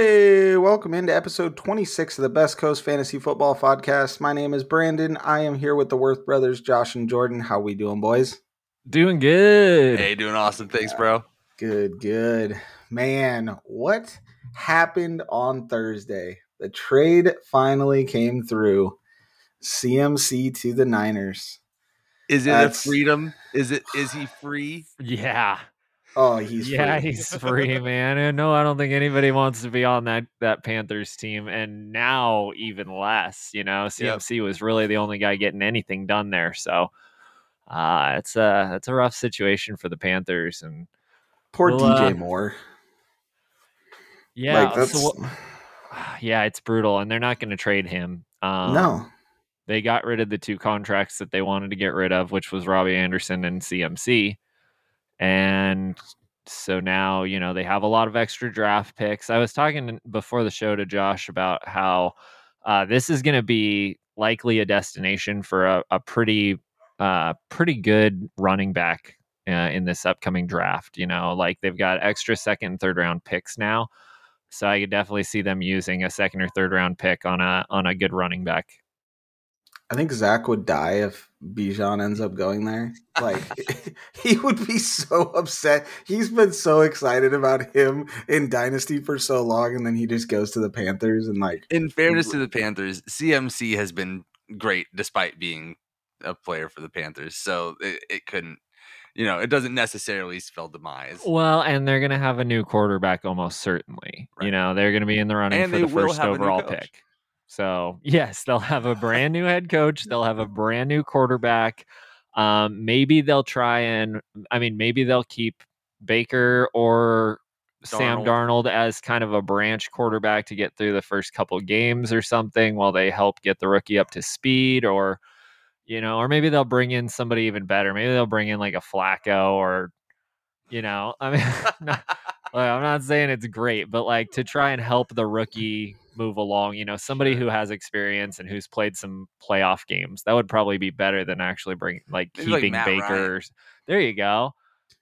Hey, welcome into episode 26 of the Best Coast Fantasy Football Podcast. My name is Brandon. I am here with the Worth brothers, Josh and Jordan. How we doing, boys? Doing good. Hey, doing awesome. Thanks, bro. Good, good. Man, what happened on Thursday? The trade finally came through. CMC to the Niners. Is it That's- a freedom? Is it is he free? Yeah. Oh, he's yeah, free. he's free, man. And no, I don't think anybody wants to be on that that Panthers team. And now even less, you know, CMC was really the only guy getting anything done there. So uh it's a it's a rough situation for the Panthers. And Poor Well, DJ uh, Moore. yeah, like that's so what- yeah, it's brutal. And they're not gonna trade him. Um no. they got rid of the two contracts that they wanted to get rid of, which was Robbie Anderson and CMC. And so now, you know, they have a lot of extra draft picks. I was talking before the show to Josh about how uh, this is going to be likely a destination for a, a pretty, uh, pretty good running back uh, in this upcoming draft. You know, like they've got extra second and third round picks now. So I could definitely see them using a second or third round pick on a on a good running back. I think Zach would die if Bijan ends up going there. Like he would be so upset. He's been so excited about him in Dynasty for so long, and then he just goes to the Panthers and like In fairness to the Panthers, CMC has been great despite being a player for the Panthers. So it, it couldn't, you know, it doesn't necessarily spell demise. Well, and they're going to have a new quarterback almost certainly. You know, they're going to be in the running And for the first have a new overall pick. So, yes, they'll have a brand new head coach. They'll have a brand new quarterback. Um, maybe they'll try and, I mean, maybe they'll keep Baker or Sam Darnold as kind of a branch quarterback to get through the first couple games or something while they help get the rookie up to speed or you know or maybe they'll bring in somebody even better maybe they'll bring in like a Flacco or you know I mean not, like, I'm not saying it's great but like to try and help the rookie move along you know somebody who has experience and who's played some playoff games that would probably be better than actually bring like Maybe keeping Matt Baker Ryan. there you go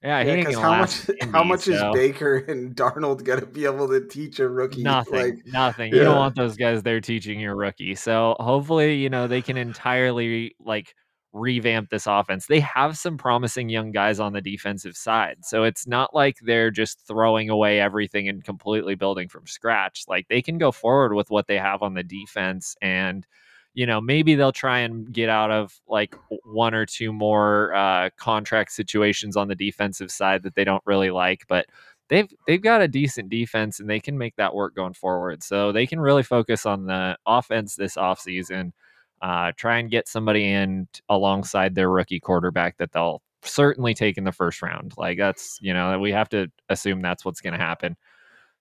yeah, he yeah, gonna how much how much is so- Baker and Darnold gonna be able to teach a rookie? Nothing, Like nothing. You don't want those guys there teaching your rookie. So hopefully, you know, they can entirely like revamp this offense. They have some promising young guys on the defensive side. So it's not like they're just throwing away everything and completely building from scratch. Like they can go forward with what they have on the defense and you know, maybe they'll try and get out of like one or two more uh, contract situations on the defensive side that they don't really like, but they've they've got a decent defense and they can make that work going forward. So they can really focus on the offense this offseason, uh, try and get somebody in t- alongside their rookie quarterback that they'll certainly take in the first round. Like that's you know we have to assume that's what's going to happen.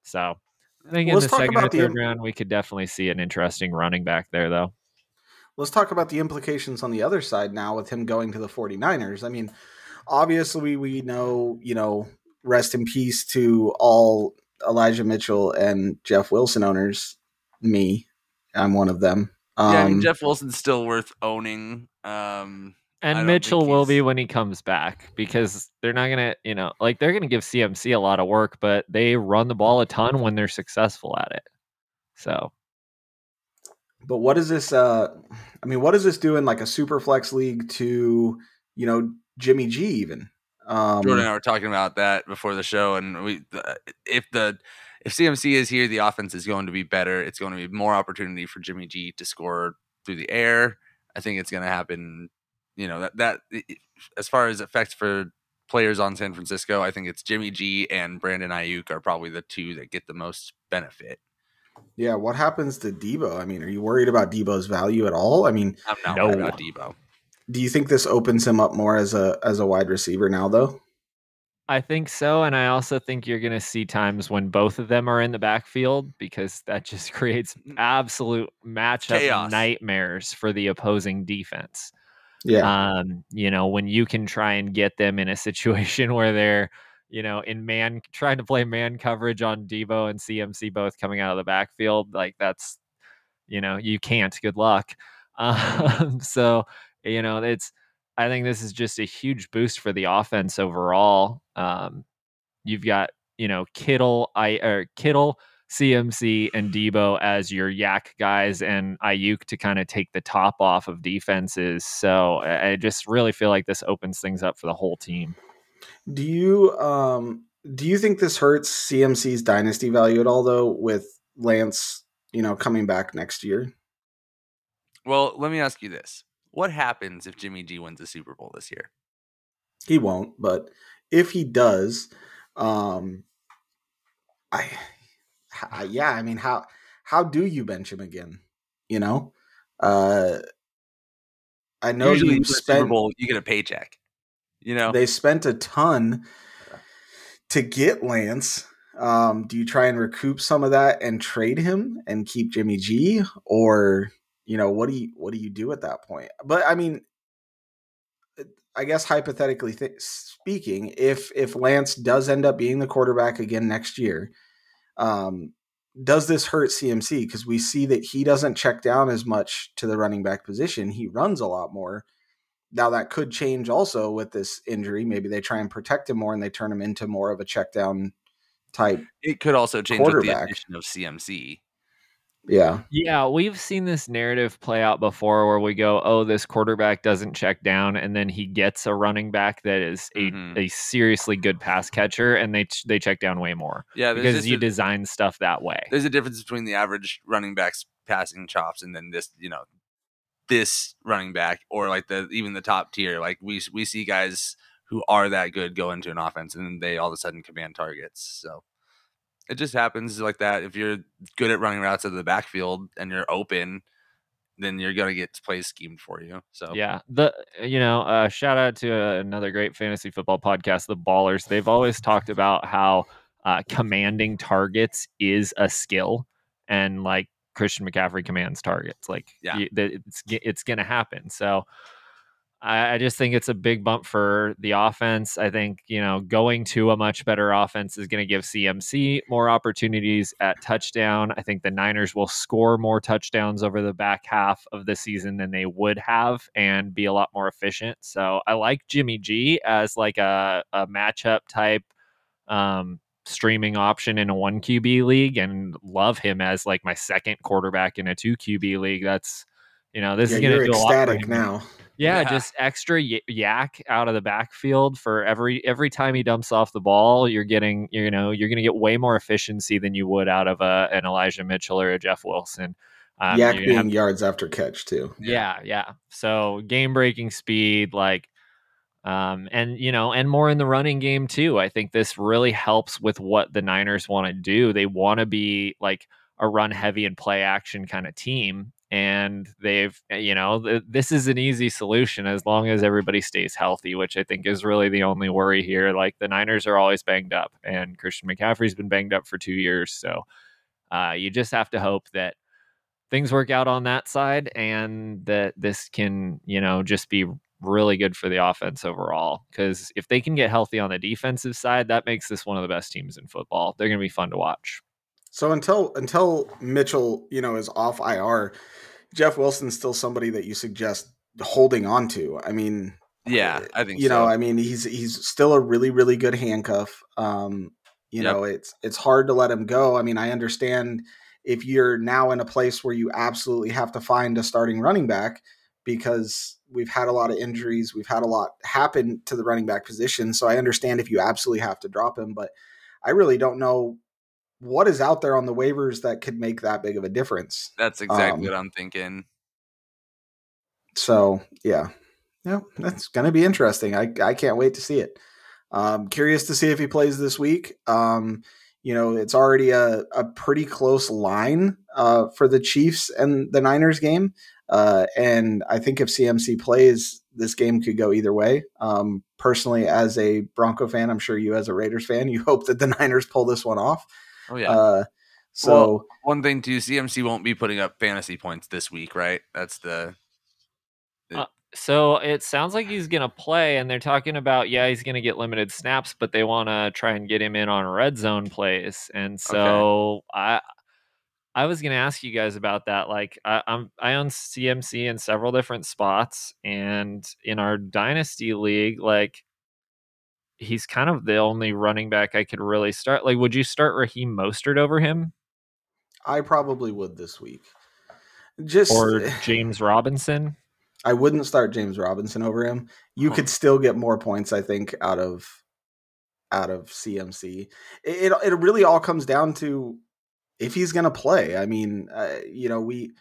So I think Well, in the second or about the third round we could definitely see an interesting running back there though. let's talk about the implications on the other side now with him going to the 49ers. I mean, obviously we know, you know, rest in peace to all Elijah Mitchell and Jeff Wilson owners. Me, I'm one of them. Um, yeah, I mean, Jeff Wilson's still worth owning. Um, And Mitchell will be when he comes back because they're not going to, you know, like they're going to give CMC a lot of work, but they run the ball a ton when they're successful at it. So, But what is this? Uh, I mean, what does this do in like a super flex league to you know Jimmy G even? Um, Jordan and I were talking about that before the show, and we the, if the if CMC is here, the offense is going to be better. It's going to be more opportunity for Jimmy G to score through the air. I think it's going to happen. You know that that i- i- as far as effects for players on San Francisco, I think it's Jimmy G and Brandon Aiyuk are probably the two that get the most benefit. yeah, what happens to Deebo? I mean, are you worried about Deebo's value at all? I mean, I'm not No. worried about Deebo. do you think this opens him up more as a as a wide receiver now, though? I think so. And I also think you're going to see times when both of them are in the backfield because that just creates absolute matchup Chaos. nightmares for the opposing defense. Yeah, um, you know, when you can try and get them in a situation where they're, you know, in man trying to play man coverage on Deebo and CMC both coming out of the backfield, like that's, you know, you can't. Good luck. Um, so, you know, it's. I think this is just a huge boost for the offense overall. Um, you've got, you know, Kittle, I or Kittle, CMC and Deebo as your YAC guys and Aiyuk to kind of take the top off of defenses. So I just really feel like this opens things up for the whole team. Do you um do you think this hurts CMC's dynasty value at all though with Lance, you know, coming back next year? Well, let me ask you this. What happens if Jimmy G wins the Super Bowl this year? He won't, but if he does, um I yeah, I mean, how how do you bench him again? You know, uh, I know Usually you spent Super Bowl, you get a paycheck. You know, they spent a ton to get Lance. Um, do you try and recoup some of that and trade him and keep Jimmy G, or you know what do you what do you do at that point? But I mean, I guess hypothetically th- speaking, if if Lance does end up being the quarterback again next year, um, does this hurt CMC? Because we see that he doesn't check down as much to the running back position. He runs a lot more. Now that could change also with this injury. Maybe they try and protect him more and they turn him into more of a check down type. it could also change with the addition of CMC. Yeah. Yeah, we've seen this narrative play out before where we go, oh, this quarterback doesn't check down, and then he gets a running back that is a, Mhm. a seriously good pass catcher, and they they check down way more Yeah, because you a- design stuff that way. there's a difference between the average running back's passing chops and then this, you know, this running back or like the even the top tier. Like we we see guys who are that good go into an offense and then they all of a sudden command targets. So it just happens like that. If you're good at running routes out of the backfield and you're open, then you're gonna get plays schemed for you. So Yeah, the you know, uh, shout out to uh, another great fantasy football podcast, the Ballers. They've always talked about how uh, commanding targets is a skill, and like Christian McCaffrey commands targets. Like, Yeah. y- that it's it's going to happen. So. I, I just think it's a big bump for the offense. I think, you know, going to a much better offense is going to give CMC more opportunities at touchdown. I think the Niners will score more touchdowns over the back half of the season than they would have and be a lot more efficient. So I like Jimmy G as like a, a matchup type um, streaming option in a one QB league and love him as like my second quarterback in a two QB league. That's, you know, this yeah is going to you're a lot ecstatic now. Yeah, Yeah. just extra y- YAC out of the backfield for every every time he dumps off the ball. You're getting you know you're going to get way more efficiency than you would out of a, an Elijah Mitchell or a Jeff Wilson. Um, YAC being have- yards after catch too. yeah, yeah. So game breaking speed, like, um, and you know, and more in the running game too. I think this really helps with what the Niners want to do. They want to be like a run heavy and play action kind of team. And they've, eh, you know, th- this is an easy solution as long as everybody stays healthy, which I think is really the only worry here. Like the Niners are always banged up, and Christian McCaffrey's been banged up for two years. So uh, you just have to hope that things work out on that side and that this can, you know, just be really good for the offense overall. Because if they can get healthy on the defensive side, that makes this one of the best teams in football. They're going to be fun to watch. So until until Mitchell, you know, is off IR, Jeff Wilson's still somebody that you suggest holding on to. I mean, yeah, I think you so. know, I mean, he's he's still a really really good handcuff. Um, you Yep. know, it's it's hard to let him go. I mean, I understand if you're now in a place where you absolutely have to find a starting running back because we've had a lot of injuries, we've had a lot happen to the running back position. So I understand if you absolutely have to drop him, but I really don't know what is out there on the waivers that could make that big of a difference. That's exactly um, what I'm thinking. So yeah, yeah, that's gonna be interesting. I I can't wait to see it. Um, curious to see if he plays this week. Um, you know, it's already a, a pretty close line uh, for the Chiefs and the Niners game. Uh, and I think if CMC plays, this game could go either way. Um, personally, as a Bronco fan, I'm sure you as a Raiders fan, you hope that the Niners pull this one off. Oh yeah. Uh, so One thing too, CMC won't be putting up fantasy points this week, right? That's the So it sounds like he's going to play, and they're talking about, yeah, he's going to get limited snaps, but they want to try and get him in on red zone plays. And so I. I was going to ask you guys about that. Like, I, I'm I own CMC in several different spots, and in our dynasty league, like he's kind of the only running back I could really start. Like, would you start Raheem Mostert over him? I probably would this week. Just or James Robinson. I wouldn't start James Robinson over him. You Huh. could still get more points, I think, out of out of CMC. It it, really all comes down to if he's going to play. I mean, uh, you know, we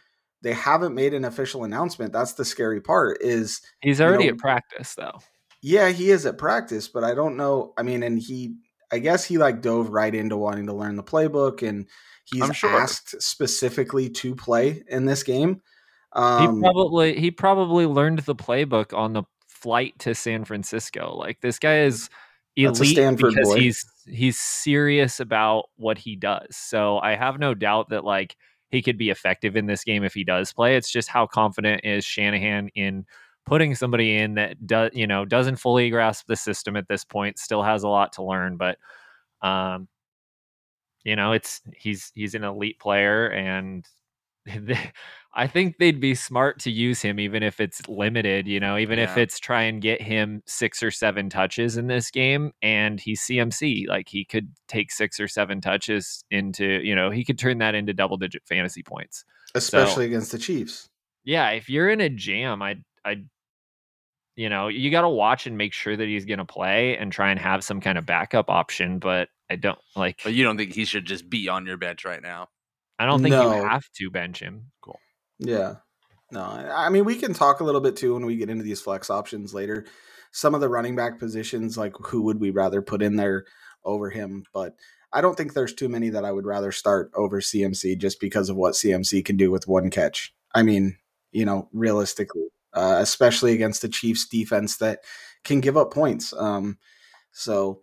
they haven't made an official announcement. That's the scary part. Is He's already know- at practice though. Yeah, he is at practice, but I don't know. I mean, and he, I guess he like dove right into wanting to learn the playbook, and he's sure. asked specifically to play in this game. He Um, probably he probably learned the playbook on the flight to San Francisco. Like this guy is elite because boy. he's he's serious about what he does. So I have no doubt that like he could be effective in this game if he does play. It's just how confident is Shanahan in putting somebody in that does you know doesn't fully grasp the system at this point, still has a lot to learn, but um you know, it's he's he's an elite player and I think they'd be smart to use him even if it's limited, you know, even if it's try and get him 6 or 7 touches in this game and he's CMC, like he could take 6 or 7 touches into, you know, he could turn that into double digit fantasy points. especially against the Chiefs. Yeah, if you're in a jam, I I you know, you got to watch and make sure that he's going to play and try and have some kind of backup option, but I don't like But you don't think he should just be on your bench right now? I don't think No. you have to bench him. Cool. Yeah. No, I I mean, we can talk a little bit too when we get into these flex options later. Some of the running back positions, like who would we rather put in there over him? But I don't think there's too many that I would rather start over CMC just because of what CMC can do with one catch. I mean, you know, realistically, uh, especially against the Chiefs defense that can give up points. Um, so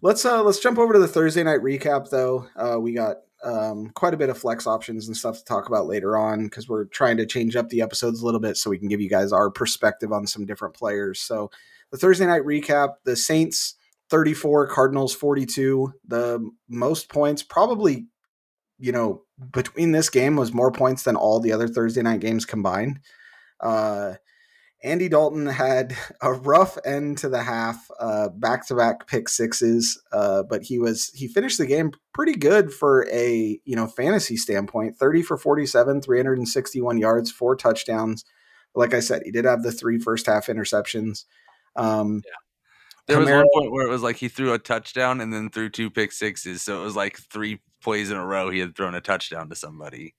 let's uh, let's jump over to the Thursday night recap though. Uh, we got um, quite a bit of flex options and stuff to talk about later on because we're trying to change up the episodes a little bit so we can give you guys our perspective on some different players. So the Thursday night recap: the Saints 34, Cardinals 42. The most points probably, you know, between this game was more points than all the other Thursday night games combined. Uh, Andy Dalton had a rough end to the half, uh, back-to-back pick sixes, uh, but he was he finished the game pretty good for a you know fantasy standpoint. Thirty for forty-seven, three hundred and sixty-one yards, four touchdowns. Like I said, he did have the three first half interceptions. Um, There was one point where it was like he threw a touchdown and then threw two pick sixes. So it was like three plays in a row he had thrown a touchdown to somebody.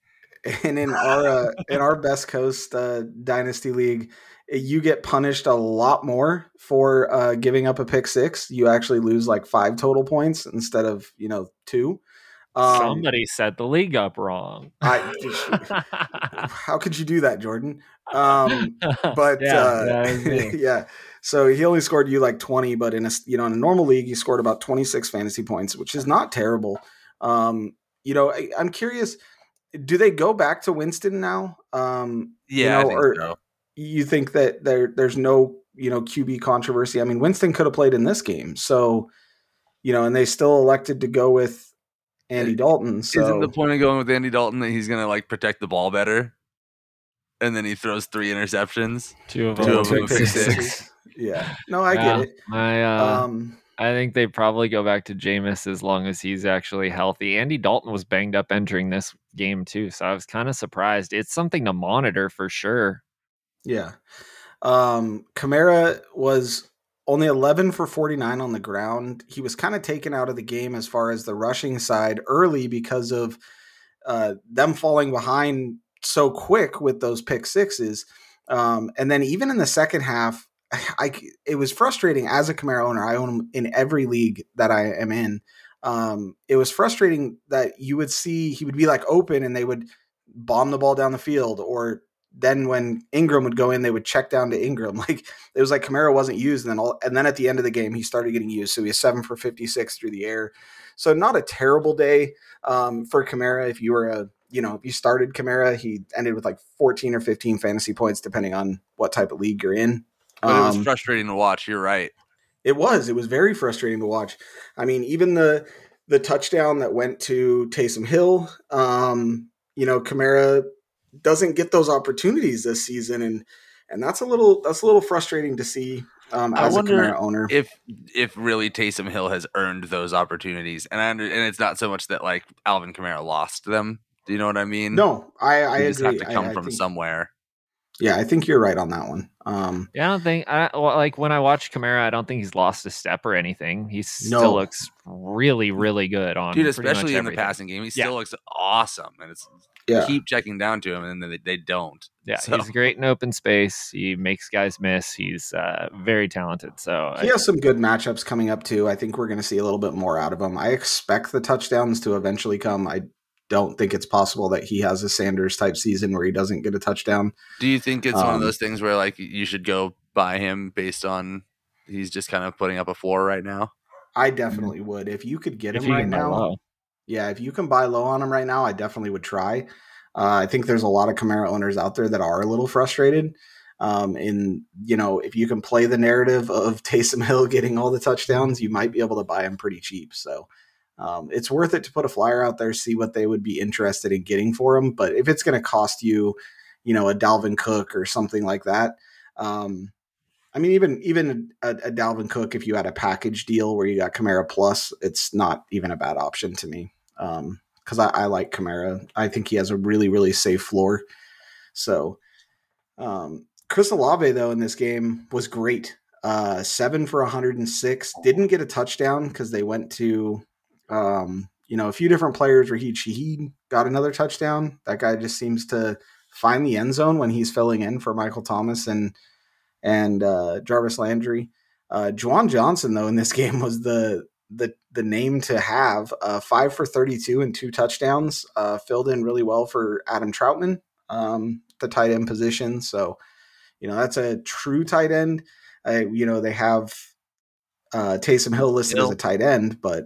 and in our uh, in our best coast uh, dynasty league you get punished a lot more for uh, giving up a pick six. You actually lose like five total points instead of you know two. Um, Somebody set the league up wrong. I- how could you do that jordan? Um, but yeah, uh, that was me. yeah. So he only scored you like 20 but in a you know in a normal league he scored about 26 fantasy points which is not terrible. Um, you know I, i'm curious do they go back to winston now um, you Yeah, I know, think or so. you think that there there's no you know QB controversy. I mean, Winston could have played in this game, so you know, and they still elected to go with Andy Uh, Dalton. Isn't the point of going with Andy Dalton that he's gonna like protect the ball better? And then he throws three interceptions. Two of Two them. of them pick pick six. six. yeah, no, I Yeah, get it. I uh, Um, I think they probably go back to Jameis as long as he's actually healthy. Andy Dalton was banged up entering this game too, so I was kind of surprised. It's something to monitor for sure. yeah, um, Kamara was only 11 for 49 on the ground. He was kind of taken out of the game as far as the rushing side early because of uh, them falling behind so quick with those pick sixes. Um, and then even in the second half, I, it was frustrating as a Kamara owner. I own him in every league that I am in. Um, it was frustrating that you would see he would be like open and they would bomb the ball down the field, or then when Ingram would go in, they would check down to Ingram. Like it was like Kamara wasn't used, and then all, and then at the end of the game, he started getting used. So he was seven for fifty six through the air. So not a terrible day um, for Kamara. If you were a you know if you started Kamara, he ended with like fourteen or fifteen fantasy points, depending on what type of league you're in. But it was Um, frustrating to watch. You're right. it was. It was very frustrating to watch. I mean, even the the touchdown that went to Taysom Hill, um, you know, Kamara doesn't get those opportunities this season, and and that's a little that's a little frustrating to see um, I as a wonder owner. If if really Taysom Hill has earned those opportunities, and I under, and it's not so much that like Alvin Kamara lost them. Do you know what I mean? No, I, I They agree. just have to I- come I from think- somewhere. Yeah, I think you're right on that one. Um, Yeah, I don't think I well, like when I watch Kamara, I don't think he's lost a step or anything. He still No. looks really, really good on Dude, pretty much especially in the passing game, he Yeah. still looks awesome, and it's yeah, keep checking down to him, and then they, they don't. Yeah, So- he's great in open space. He makes guys miss. He's uh, very talented. So he I, has some good matchups coming up too. I think we're going to see a little bit more out of him. I expect the touchdowns to eventually come. I don't think it's possible that he has a Sanders type season where he doesn't get a touchdown. Do you think it's one of Um, those things where like you should go buy him based on he's just kind of putting up a floor right now? I definitely would if you could get if him right now. low. Yeah, if you can buy low on him right now, I definitely would try. Uh, I think there's a lot of Kamara owners out there that are a little frustrated. Um, in you know, if you can play the narrative of Taysom Hill getting all the touchdowns, you might be able to buy him pretty cheap. So um, it's worth it to put a flyer out there, see what they would be interested in getting for him. But if it's going to cost you, you know, a Dalvin Cook or something like that, um, I mean, even even a, a Dalvin Cook, if you had a package deal where you got Kamara plus, it's not even a bad option to me. Um, because I, I like Kamara. I think he has a really, really safe floor. So, um, Chris Olave though in this game was great. Uh, seven for 106. Didn't get a touchdown because they went to, um, you know, a few different players. Rashid Shaheed got another touchdown. That guy just seems to find the end zone when he's filling in for Michael Thomas and and uh, Jarvis Landry. Uh, Juwan Johnson though in this game was the the the name to have. Uh, five for thirty two and two touchdowns. Uh, filled in really well for Adam Trautman, um, the tight end position. So you know that's a true tight end. Uh, you know they have uh, Taysom Hill listed Hill. as a tight end, but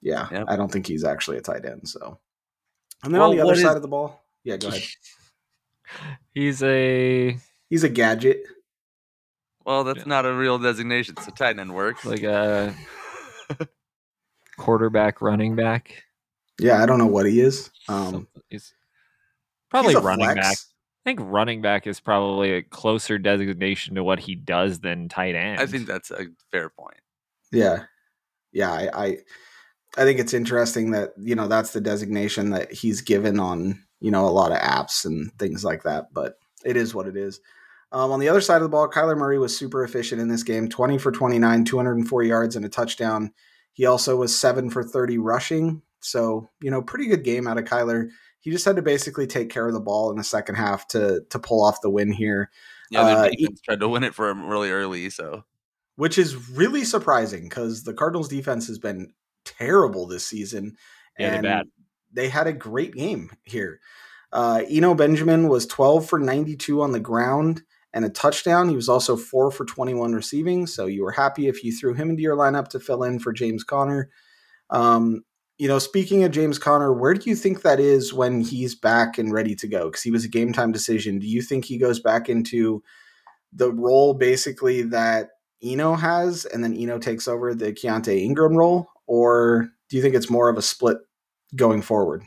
yeah, Yep. I don't think he's actually a tight end. So and then Well, on the other what is- side of the ball, yeah, go ahead. He's a He's a gadget. Well, that's Yeah. not a real designation, so tight end works. like a quarterback, running back. Yeah, I don't know what he is. Um, he's probably he's a running flex. back. I think running back is probably a closer designation to what he does than tight end. I think that's a fair point. Yeah, yeah. I, I I think it's interesting that you know that's the designation that he's given on you know a lot of apps and things like that. But it is what it is. Um, on the other side of the ball, Kyler Murray was super efficient in this game 20 for 29, 204 yards and a touchdown. He also was seven for 30 rushing. So, you know, pretty good game out of Kyler. He just had to basically take care of the ball in the second half to to pull off the win here, Yeah, their Uh, defense tried to win it for him really early, so which is really surprising because the Cardinals defense has been terrible this season. Yeah, and bad. they had a great game here. Uh, Eno Benjamin was 12 for 92 on the ground and a touchdown. He was also four for 21 receiving. So you were happy if you threw him into your lineup to fill in for James Conner. Um, you know, speaking of James Conner, where do you think that is when he's back and ready to go? Because he was a game time decision. Do you think he goes back into the role basically that Eno has, and then Eno takes over the Keaontay Ingram role, or do you think it's more of a split going forward?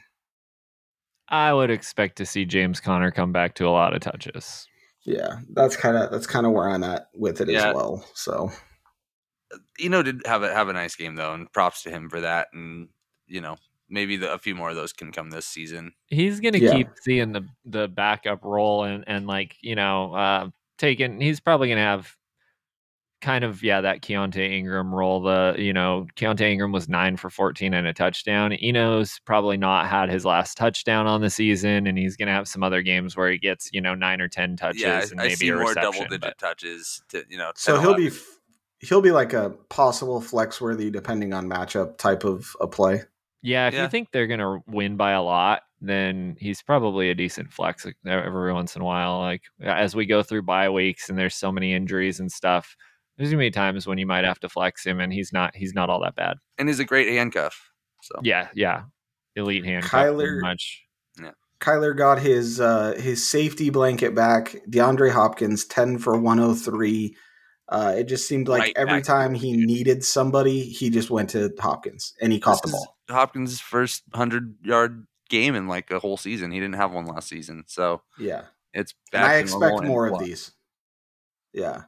I would expect to see James Conner come back to a lot of touches. Yeah, that's kind of that's kind of where I'm at with it Yeah. as well. So Eno did have a have a nice game though, and props to him for that. And you know, maybe the, a few more of those can come this season. He's gonna Yeah. keep seeing the the backup role and and like you know uh, taking. He's probably gonna have kind of yeah that Keaontay Ingram role. The you know Keaontay Ingram was nine for fourteen and a touchdown. Eno's probably not had his last touchdown on the season, and he's gonna have some other games where he gets you know nine or ten touches yeah, and I, I maybe see a more double digit but- touches. To you know, so he'll be he'll be like a possible flex worthy depending on matchup type of a play. Yeah, if Yeah. you think they're gonna win by a lot, then he's probably a decent flex every once in a while. Like as we go through bye weeks and there's so many injuries and stuff, there's gonna be times when you might have to flex him, and he's not he's not all that bad. and he's a great handcuff. So Yeah, yeah, elite hand. pretty Kyler- much. Kyler got his uh, his safety blanket back. DeAndre Hopkins ten for one hundred three. Uh, it just seemed like Right every back time he needed somebody, he just went to Hopkins and he caught the This is ball. Hopkins' first hundred yard game in like a whole season. He didn't have one last season, so Yeah. it's and I expect more of these. Yeah.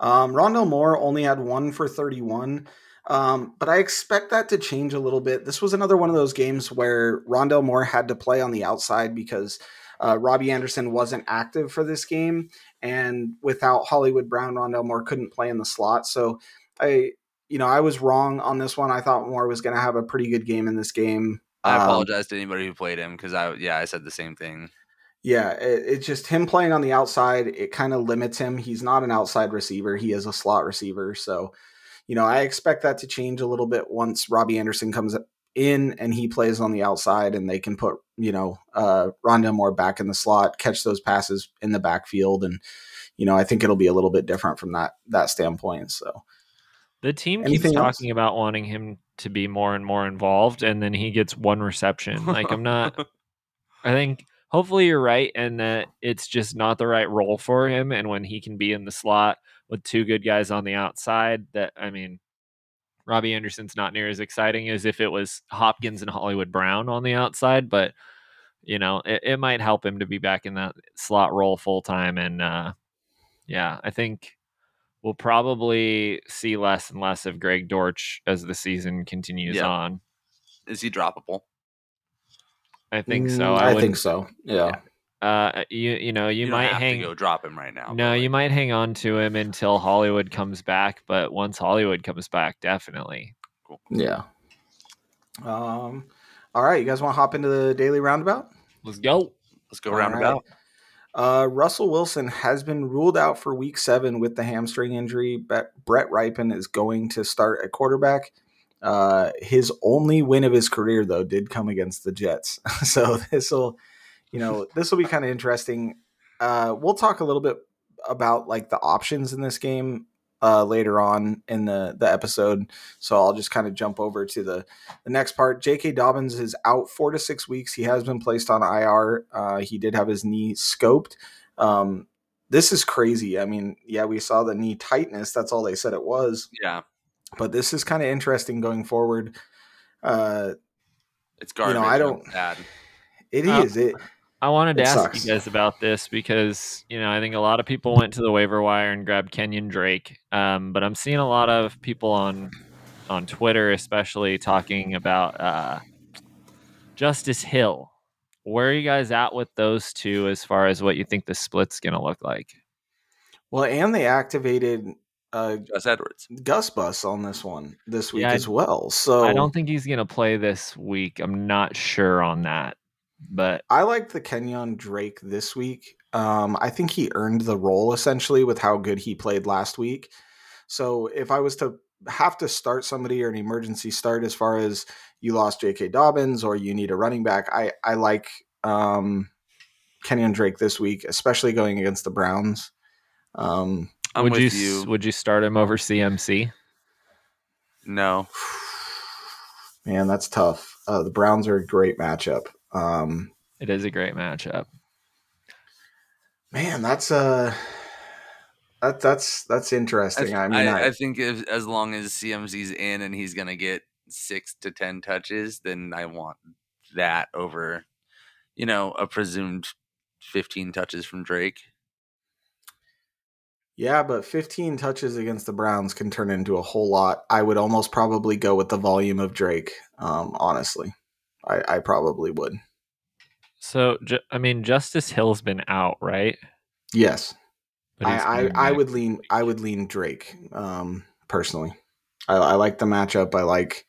Um, Rondale Moore only had one for 31. Um, but I expect that to change a little bit. This was another one of those games where Rondale Moore had to play on the outside because uh, Robbie Anderson wasn't active for this game, and without Hollywood Brown, Rondale Moore couldn't play in the slot. So I, you know, I was wrong on this one. I thought Moore was going to have a pretty good game in this game. I Um, apologize to anybody who played him because I yeah I said the same thing. Yeah, it, it's just him playing on the outside. It kind of limits him. He's not an outside receiver. He is a slot receiver. So, you know, I expect that to change a little bit once Robbie Anderson comes in and he plays on the outside, and they can put you know uh, Rondale Moore back in the slot, catch those passes in the backfield, and you know I think it'll be a little bit different from that that standpoint. So, The team Anything keeps else? talking about wanting him to be more and more involved, and then he gets one reception. Like I'm not. I think hopefully you're right, and that it's just not the right role for him. And when he can be in the slot with two good guys on the outside, that I mean, Robbie Anderson's not near as exciting as if it was Hopkins and Hollywood Brown on the outside, but you know, it, it might help him to be back in that slot role full time. And uh, yeah, I think we'll probably see less and less of Greg Dortch as the season continues Yeah. on. Is he droppable? I think so. Mm, I, I, would, think so. Yeah. Uh, you you know you, don't might have hang. to go drop him right now. no, but, you might hang on to him until Hollywood comes back. But once Hollywood comes back, definitely. Yeah. Um. All right, you guys want to hop into the daily roundabout? Let's go. Let's go All round right. Uh, Russell Wilson has been ruled out for Week Seven with the hamstring injury. Bet- Brett Rypien is going to start at quarterback. Uh, his only win of his career, though, did come against the Jets. so this will, you know, this will be kind of interesting. Uh, we'll talk a little bit about like the options in this game uh, later on in the the episode. So I'll just kind of jump over to the the next part. J.K. Dobbins is out four to six weeks. He has been placed on IR. Uh, he did have his knee scoped. Um, this is crazy. I mean, yeah, we saw the knee tightness. That's all they said it was. Yeah, But this is kind of interesting going forward. Uh, it's garbage. You know, I don't- Bad. it Uh, is. It I wanted to ask sucks. you guys about this because you know I think a lot of people went to the waiver wire and grabbed Kenyon Drake, um, but I'm seeing a lot of people on on Twitter, especially talking about uh, Justice Hill. Where are you guys at with those two as far as what you think the split's going to look like? well, and they activated uh, Gus Edwards. Gus Bus on this one this week Yeah, as well. So I don't think he's going to play this week. I'm not sure on that, but I like the Kenyon Drake this week. Um, I think he earned the role essentially with how good he played last week. So if I was to have to start somebody or an emergency start as far as you lost J.K. Dobbins or you need a running back, I I like um, Kenyon Drake this week, especially going against the Browns. Um, I'm would with you, you. would you start him over CMC? No, man, that's tough. Uh, the Browns are a great matchup. Um, It is a great matchup. man, that's uh that that's that's I, interesting. th- I, mean, I, I, I think if, as long as CMC's in and he's gonna get six to ten touches, then I want that over, you know, a presumed fifteen touches from Drake. Yeah, but 15 touches against the Browns can turn into a whole lot. I would almost probably go with the volume of Drake. Um, honestly, I, I probably would. So, ju- I mean, Justice Hill's been out, right? Yes, I, I, I would lean. I would lean Drake um, personally. I, I like the matchup. I like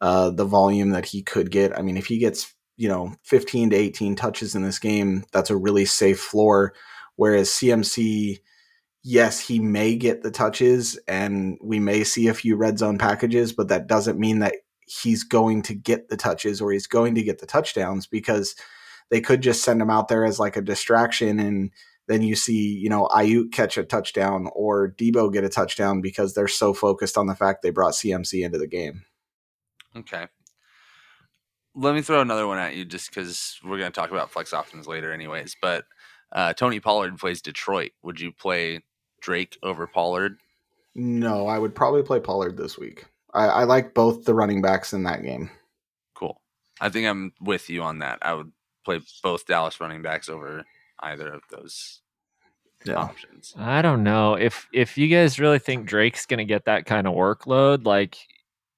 uh, the volume that he could get. I mean, if he gets you know 15 to 18 touches in this game, that's a really safe floor. Whereas CMC, yes, he may get the touches, and we may see a few red zone packages, but that doesn't mean that he's going to get the touches or he's going to get the touchdowns because they could just send him out there as like a distraction and then you see, you know, Aiyuk catch a touchdown or Deebo get a touchdown because they're so focused on the fact they brought CMC into the game. Okay. Let me throw another one at you just because we're going to talk about flex options later, anyways. But uh, Tony Pollard plays Detroit. Would you play Drake over Pollard? No, I would probably play Pollard this week. I, I like both the running backs in that game. Cool. I think I'm with you on that. I would play both Dallas running backs over either of those. Yeah. options. I don't know if if you guys really think Drake's going to get that kind of workload, like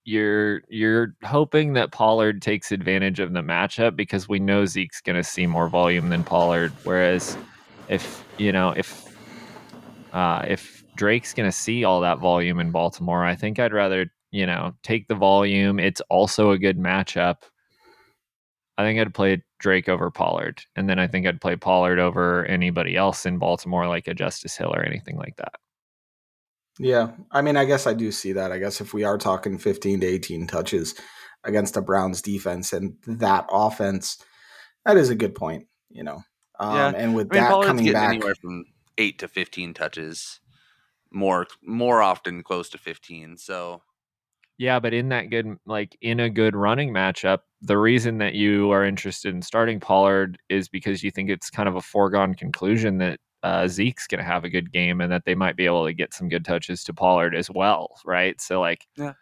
you're you're hoping that Pollard takes advantage of the matchup because we know Zeke's going to see more volume than Pollard. Whereas if you know if uh, if Drake's going to see all that volume in Baltimore, I think I'd rather you know take the volume. It's also a good matchup. I think I'd play Drake over Pollard, and then I think I'd play Pollard over anybody else in Baltimore, like a Justice Hill or anything like that. Yeah, I mean, I guess I do see that. I guess if we are talking 15 to 18 touches against a Browns defense and that offense, that is a good point. You know, um, Yeah, and with I mean, that Pollard's coming back, anywhere from eight to fifteen touches, more more often close to fifteen. So Yeah, but in that good, like in a good running matchup, the reason that you are interested in starting Pollard is because you think it's kind of a foregone conclusion that uh, Zeke's going to have a good game and that they might be able to get some good touches to Pollard as well, right? So, like, Yeah.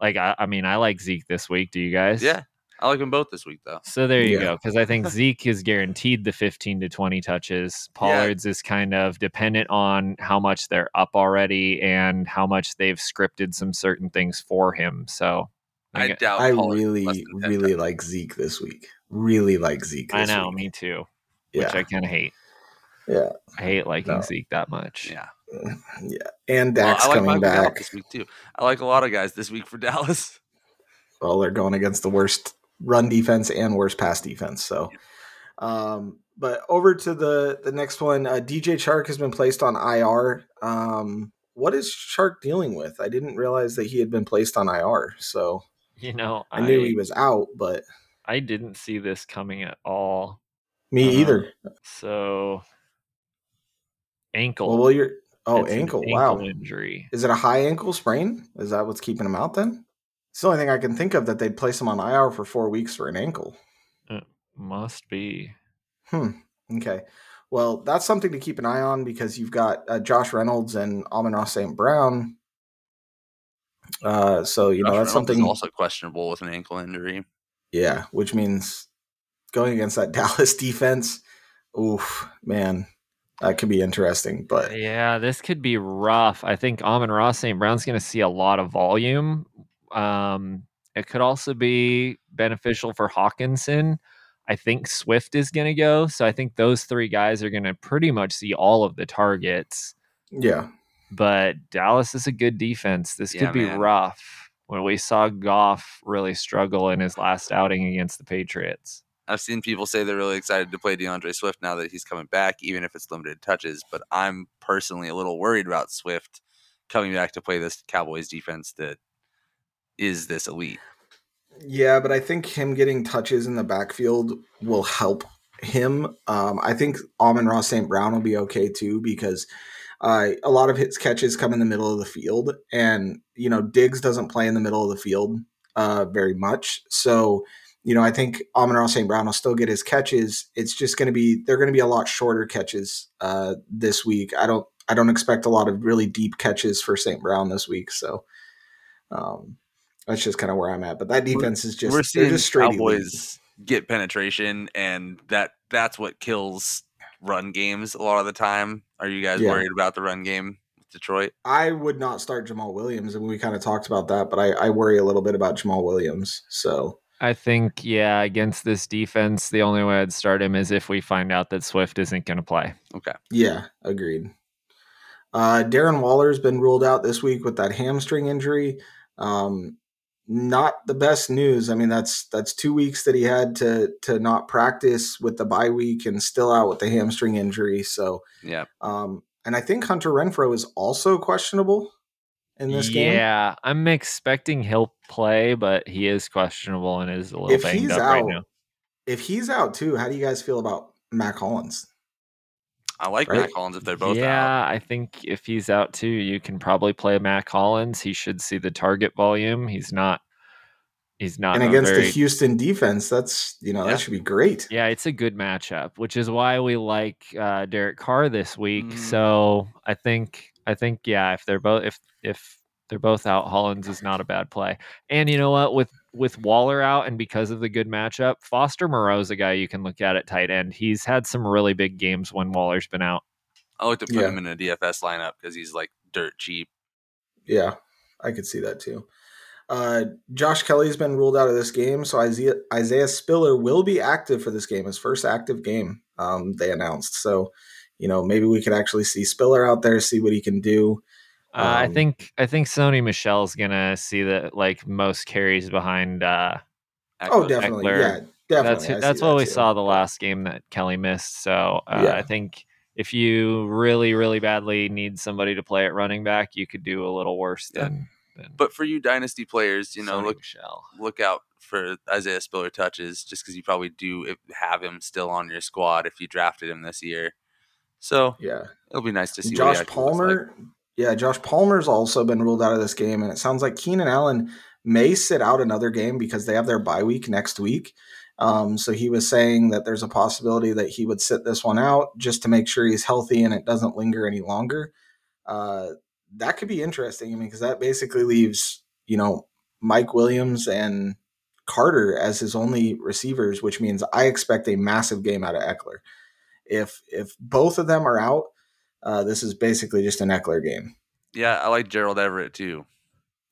like I, I mean, I like Zeke this week. Do you guys? yeah, I like them both this week though. So there you Yeah. go. Because I think Zeke is guaranteed the 15 to 20 touches. Pollard's is kind of dependent on how much they're up already and how much they've scripted some certain things for him. So I think- doubt. I Pollard's less really, really touches. like Zeke this week. Really like Zeke. I know, week. me too. Yeah. Which I kind of hate. yeah, I hate liking No. Zeke that much. Yeah, yeah. And well, Dak's I like coming back. this week too. I like a lot of guys this week for Dallas. Well, they're going against the worst run defense and worst pass defense. So, um, but over to the the next one. Uh, DJ Chark has been placed on IR. Um, what is Chark dealing with? I didn't realize that he had been placed on IR. So You know, I, I, knew he was out, but I didn't see this coming at all. me Uh-huh. either. So ankle. Well, well, you're oh It's an ankle. Wow, injury. is it a high ankle sprain? Is that what's keeping him out? Then it's the only thing I can think of that they'd place him on IR for four weeks for an ankle. It Must be. Hmm. Okay. Well, that's something to keep an eye on because you've got uh, Josh Reynolds and Amon-Ra St. Brown. Uh, so you know that's Reynolds is something. also questionable with an ankle injury. Yeah, which means going against that Dallas defense. Oof, man, that could be interesting. But Yeah, this could be rough. I think Amon-Ra St. Brown's going to see a lot of volume. Um, it could also be beneficial for Hockenson. I think Swift is going to go. So I think those three guys are going to pretty much see all of the targets. yeah, But Dallas is a good defense. This Yeah, could be man. rough. When we saw Goff really struggle in his last outing against the Patriots. I've seen people say they're really excited to play D'Andre Swift now that he's coming back, even if it's limited touches. But I'm personally a little worried about Swift coming back to play this Cowboys defense that is this elite. yeah, but I think him getting touches in the backfield will help him. Um, I think Amon-Ra St. Brown will be okay too because uh, a lot of his catches come in the middle of the field, and you know Diggs doesn't play in the middle of the field uh, very much. So you know I think Amon-Ra St. Brown will still get his catches. It's just going to be they're going to be a lot shorter catches uh, this week. I don't I don't expect a lot of really deep catches for St. Brown this week. So. Um, that's just kind of where I'm at, but that We're- defense is just We're seeing just straight elite. Cowboys get penetration, and that that's what kills run games a lot of the time. Are you guys Yeah. worried about the run game with Detroit? I would not start Jamaal Williams, and we kind of talked about that, but I, I worry a little bit about Jamaal Williams. So I think, yeah, against this defense, the only way I'd start him is if we find out that Swift isn't going to play. Okay. Yeah, agreed. Uh, Darren Waller's been ruled out this week with that hamstring injury. Um, not the best news. I mean, that's that's two weeks that he had to to not practice with the bye week and still out with the hamstring injury. So, Yeah, um, and I think Hunter Renfrow is also questionable in this game. yeah, I'm expecting he'll play, but he is questionable and is a little If banged he's up right out, now. If he's out too, how do you guys feel about Mack Hollins? I like Right? Mack Hollins if they're both yeah, out. I think if he's out too, you can probably play Mack Hollins. He should see the target volume. He's not. He's not and against very, the Houston defense, that's you know Yeah. that should be great. Yeah, it's a good matchup, which is why we like uh, Derek Carr this week. Mm. So I think I think yeah, if they're both if if they're both out, Hollins is not a bad play. And you know what, with with Waller out and because of the good matchup, Foster Moreau's a guy you can look at at tight end. He's had some really big games when Waller's been out. I like to put Yeah. him in a DFS lineup because he's like dirt cheap. Yeah, I could see that too. Uh, Josh Kelley's been ruled out of this game, so Isaiah, Isaiah Spiller will be active for this game, his first active game. Um, they announced, so you know maybe we could actually see Spiller out there, see what he can do. Uh, I Um, think I think Sony Michel's gonna see the like most carries behind. uh Oh, definitely, Ekeler. yeah, definitely. That's I see that's that what we too. saw the last game that Kelley missed. So uh, Yeah. I think if you really really badly need somebody to play at running back, you could do a little worse Yeah. than than But for you dynasty players, you know, Sony look Michel. look out for Isaiah Spiller touches just because you probably do have him still on your squad if you drafted him this year. So Yeah, it'll be nice to see. what he Josh actually looks like. Yeah, Josh Palmer's also been ruled out of this game, and it sounds like Keenan Allen may sit out another game because they have their bye week next week. Um, so he was saying that there's a possibility that he would sit this one out just to make sure he's healthy and it doesn't linger any longer. Uh, that could be interesting. I mean, because that basically leaves you know Mike Williams and Carter as his only receivers, which means I expect a massive game out of Ekeler. If if both of them are out, uh, this is basically just an Ekeler game. Yeah, I like Gerald Everett too.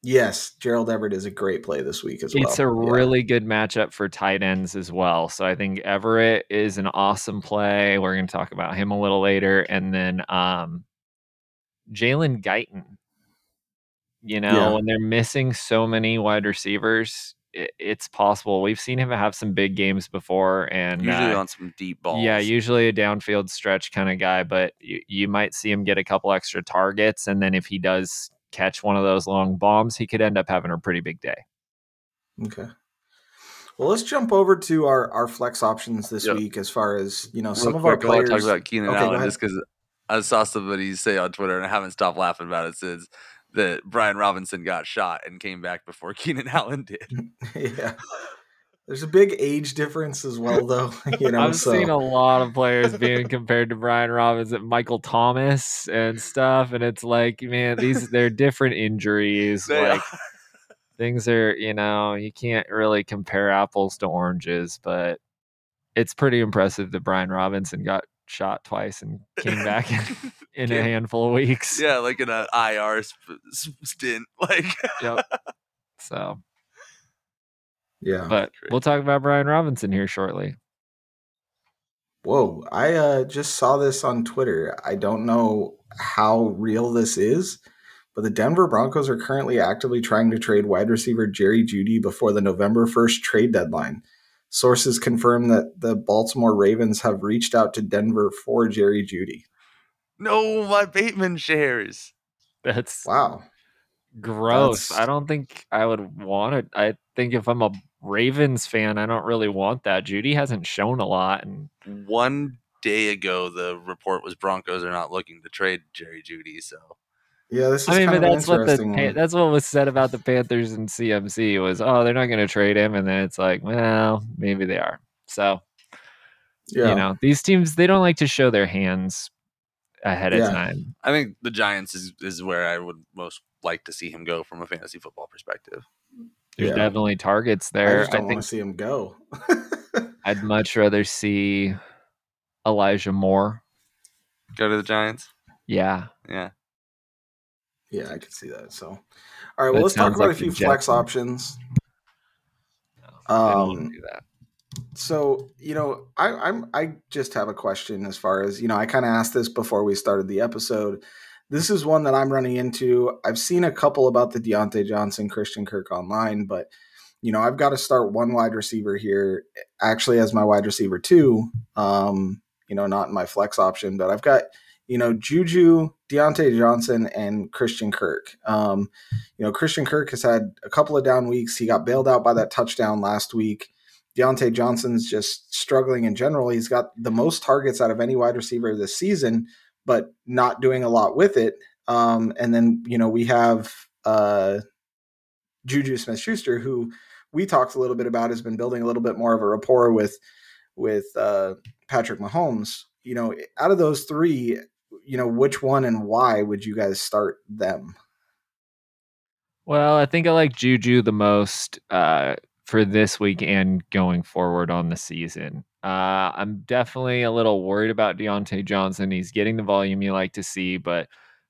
Yes, Gerald Everett is a great play this week as well. It's a Yeah. really good matchup for tight ends as well. So I think Everett is an awesome play. We're going to talk about him a little later, and then um, Jalen Guyton. You know, Yeah. when they're missing so many wide receivers, it, it's possible. We've seen him have some big games before, and Usually uh, on some deep balls. Yeah, usually a downfield stretch kind of guy, but you, you might see him get a couple extra targets, and then if he does catch one of those long bombs, he could end up having a pretty big day. Okay. Well, let's jump over to our, our flex options this Yep. week as far as, you know, Real some of our quick, I wanna players. talk about Keenan Okay, Allen just because I saw somebody say on Twitter, and I haven't stopped laughing about it since that Brian Robinson got shot and came back before Keenan Allen did. yeah. There's a big age difference as well, though. You know, I've so seen a lot of players being compared to Brian Robinson, Michael Thomas, and stuff, and it's like, man, these they're different injuries. They like are. things are, you know, you can't really compare apples to oranges, but it's pretty impressive that Brian Robinson got shot twice and came back in, in a handful of weeks. yeah, like in an IR sp- s- stint. Like, Yep. So, yeah. but we'll talk about Brian Robinson here shortly. Whoa, I uh, just saw this on Twitter. I don't know how real this is, but the Denver Broncos are currently actively trying to trade wide receiver Jerry Jeudy before the November 1st trade deadline. Sources confirm that the Baltimore Ravens have reached out to Denver for Jerry Jeudy. no, my Bateman shares. That's Wow. gross. That's- I don't think I would want it. I think if I'm a Ravens fan, I don't really want that. Jeudy hasn't shown a lot, and One day ago, the report was Broncos are not looking to trade Jerry Jeudy. So Yeah, this is I mean, kind but of that's what the one. that's what was said about the Panthers and CMC was, oh, they're not going to trade him, and then it's like, well, maybe they are. So Yeah. you know, these teams they don't like to show their hands ahead of time. I think the Giants is, is where I would most like to see him go from a fantasy football perspective. There's Yeah. definitely targets I there. just I, don't want think see him go. I'd much rather see Elijah Moore. Go to the Giants. Yeah, Yeah. Yeah, I can see that. So, all right, well, That let's talk about like a few flex Jets. options. I don't Um, do that. So you know, I, I'm I just have a question as far as you know. I kind of asked this before we started the episode. This is one that I'm running into. I've seen a couple about the Diontae Johnson, Christian Kirk online, but you know, I've got to start one wide receiver here, actually as my wide receiver two. Um, you know, not in my flex option, but I've got you know Juju, Diontae Johnson, and Christian Kirk. Um, you know, Christian Kirk has had a couple of down weeks. He got bailed out by that touchdown last week. Diontae Johnson's just struggling in general. He's got the most targets out of any wide receiver this season, but not doing a lot with it. Um, and then, you know, we have uh, Juju Smith Schuster, who we talked a little bit about, has been building a little bit more of a rapport with with uh, Patrick Mahomes. You know, out of those three, you know, which one and why would you guys start them? Well, I think I like Juju the most uh, for this week and going forward on the season. Uh, I'm definitely a little worried about Diontae Johnson. He's getting the volume you like to see, but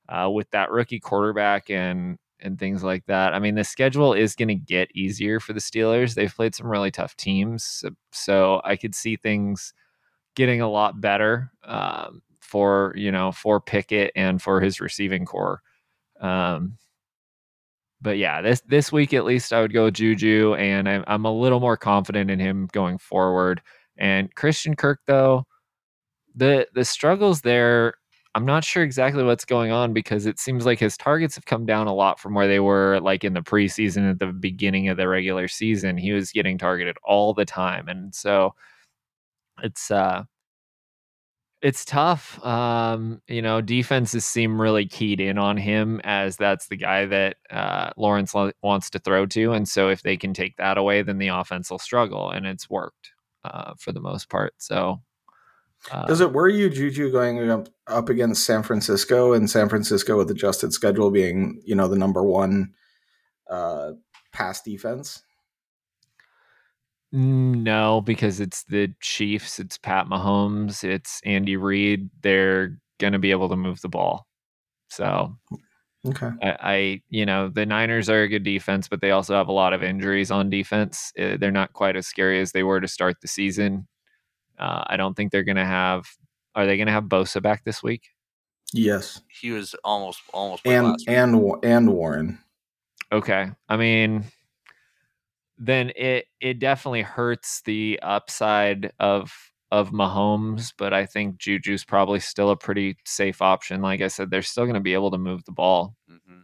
uh, with that rookie quarterback and and things like that, I mean, the schedule is going to get easier for the Steelers. They've played some really tough teams, so, so I could see things getting a lot better um, for you know for Pickett and for his receiving corps. Um, but yeah, this this week at least I would go Juju, and I'm, I'm a little more confident in him going forward. And Christian Kirk, though, the the struggles there, I'm not sure exactly what's going on because it seems like his targets have come down a lot from where they were like in the preseason at the beginning of the regular season. He was getting targeted all the time, and so it's uh it's tough. Um, you know, defenses seem really keyed in on him as that's the guy that uh, Lawrence lo- wants to throw to, and so if they can take that away, then the offense will struggle, and it's worked uh, for the most part. So, uh, does it worry you, Juju, going up, up against San Francisco and San Francisco with adjusted schedule being, you know, the number one uh, pass defense? No, because it's the Chiefs, it's Pat Mahomes, it's Andy Reid. They're going to be able to move the ball. So, okay, I, I, you know, the Niners are a good defense, but they also have a lot of injuries on defense. Uh, they're not quite as scary as they were to start the season. Uh, I don't think they're going to have. Are they going to have Bosa back this week? Yes, he was almost almost and and and Warren. Okay, I mean, then it it definitely hurts the upside of of Mahomes, but I think Juju's probably still a pretty safe option. Like I said, they're still going to be able to move the ball. Mm-hmm.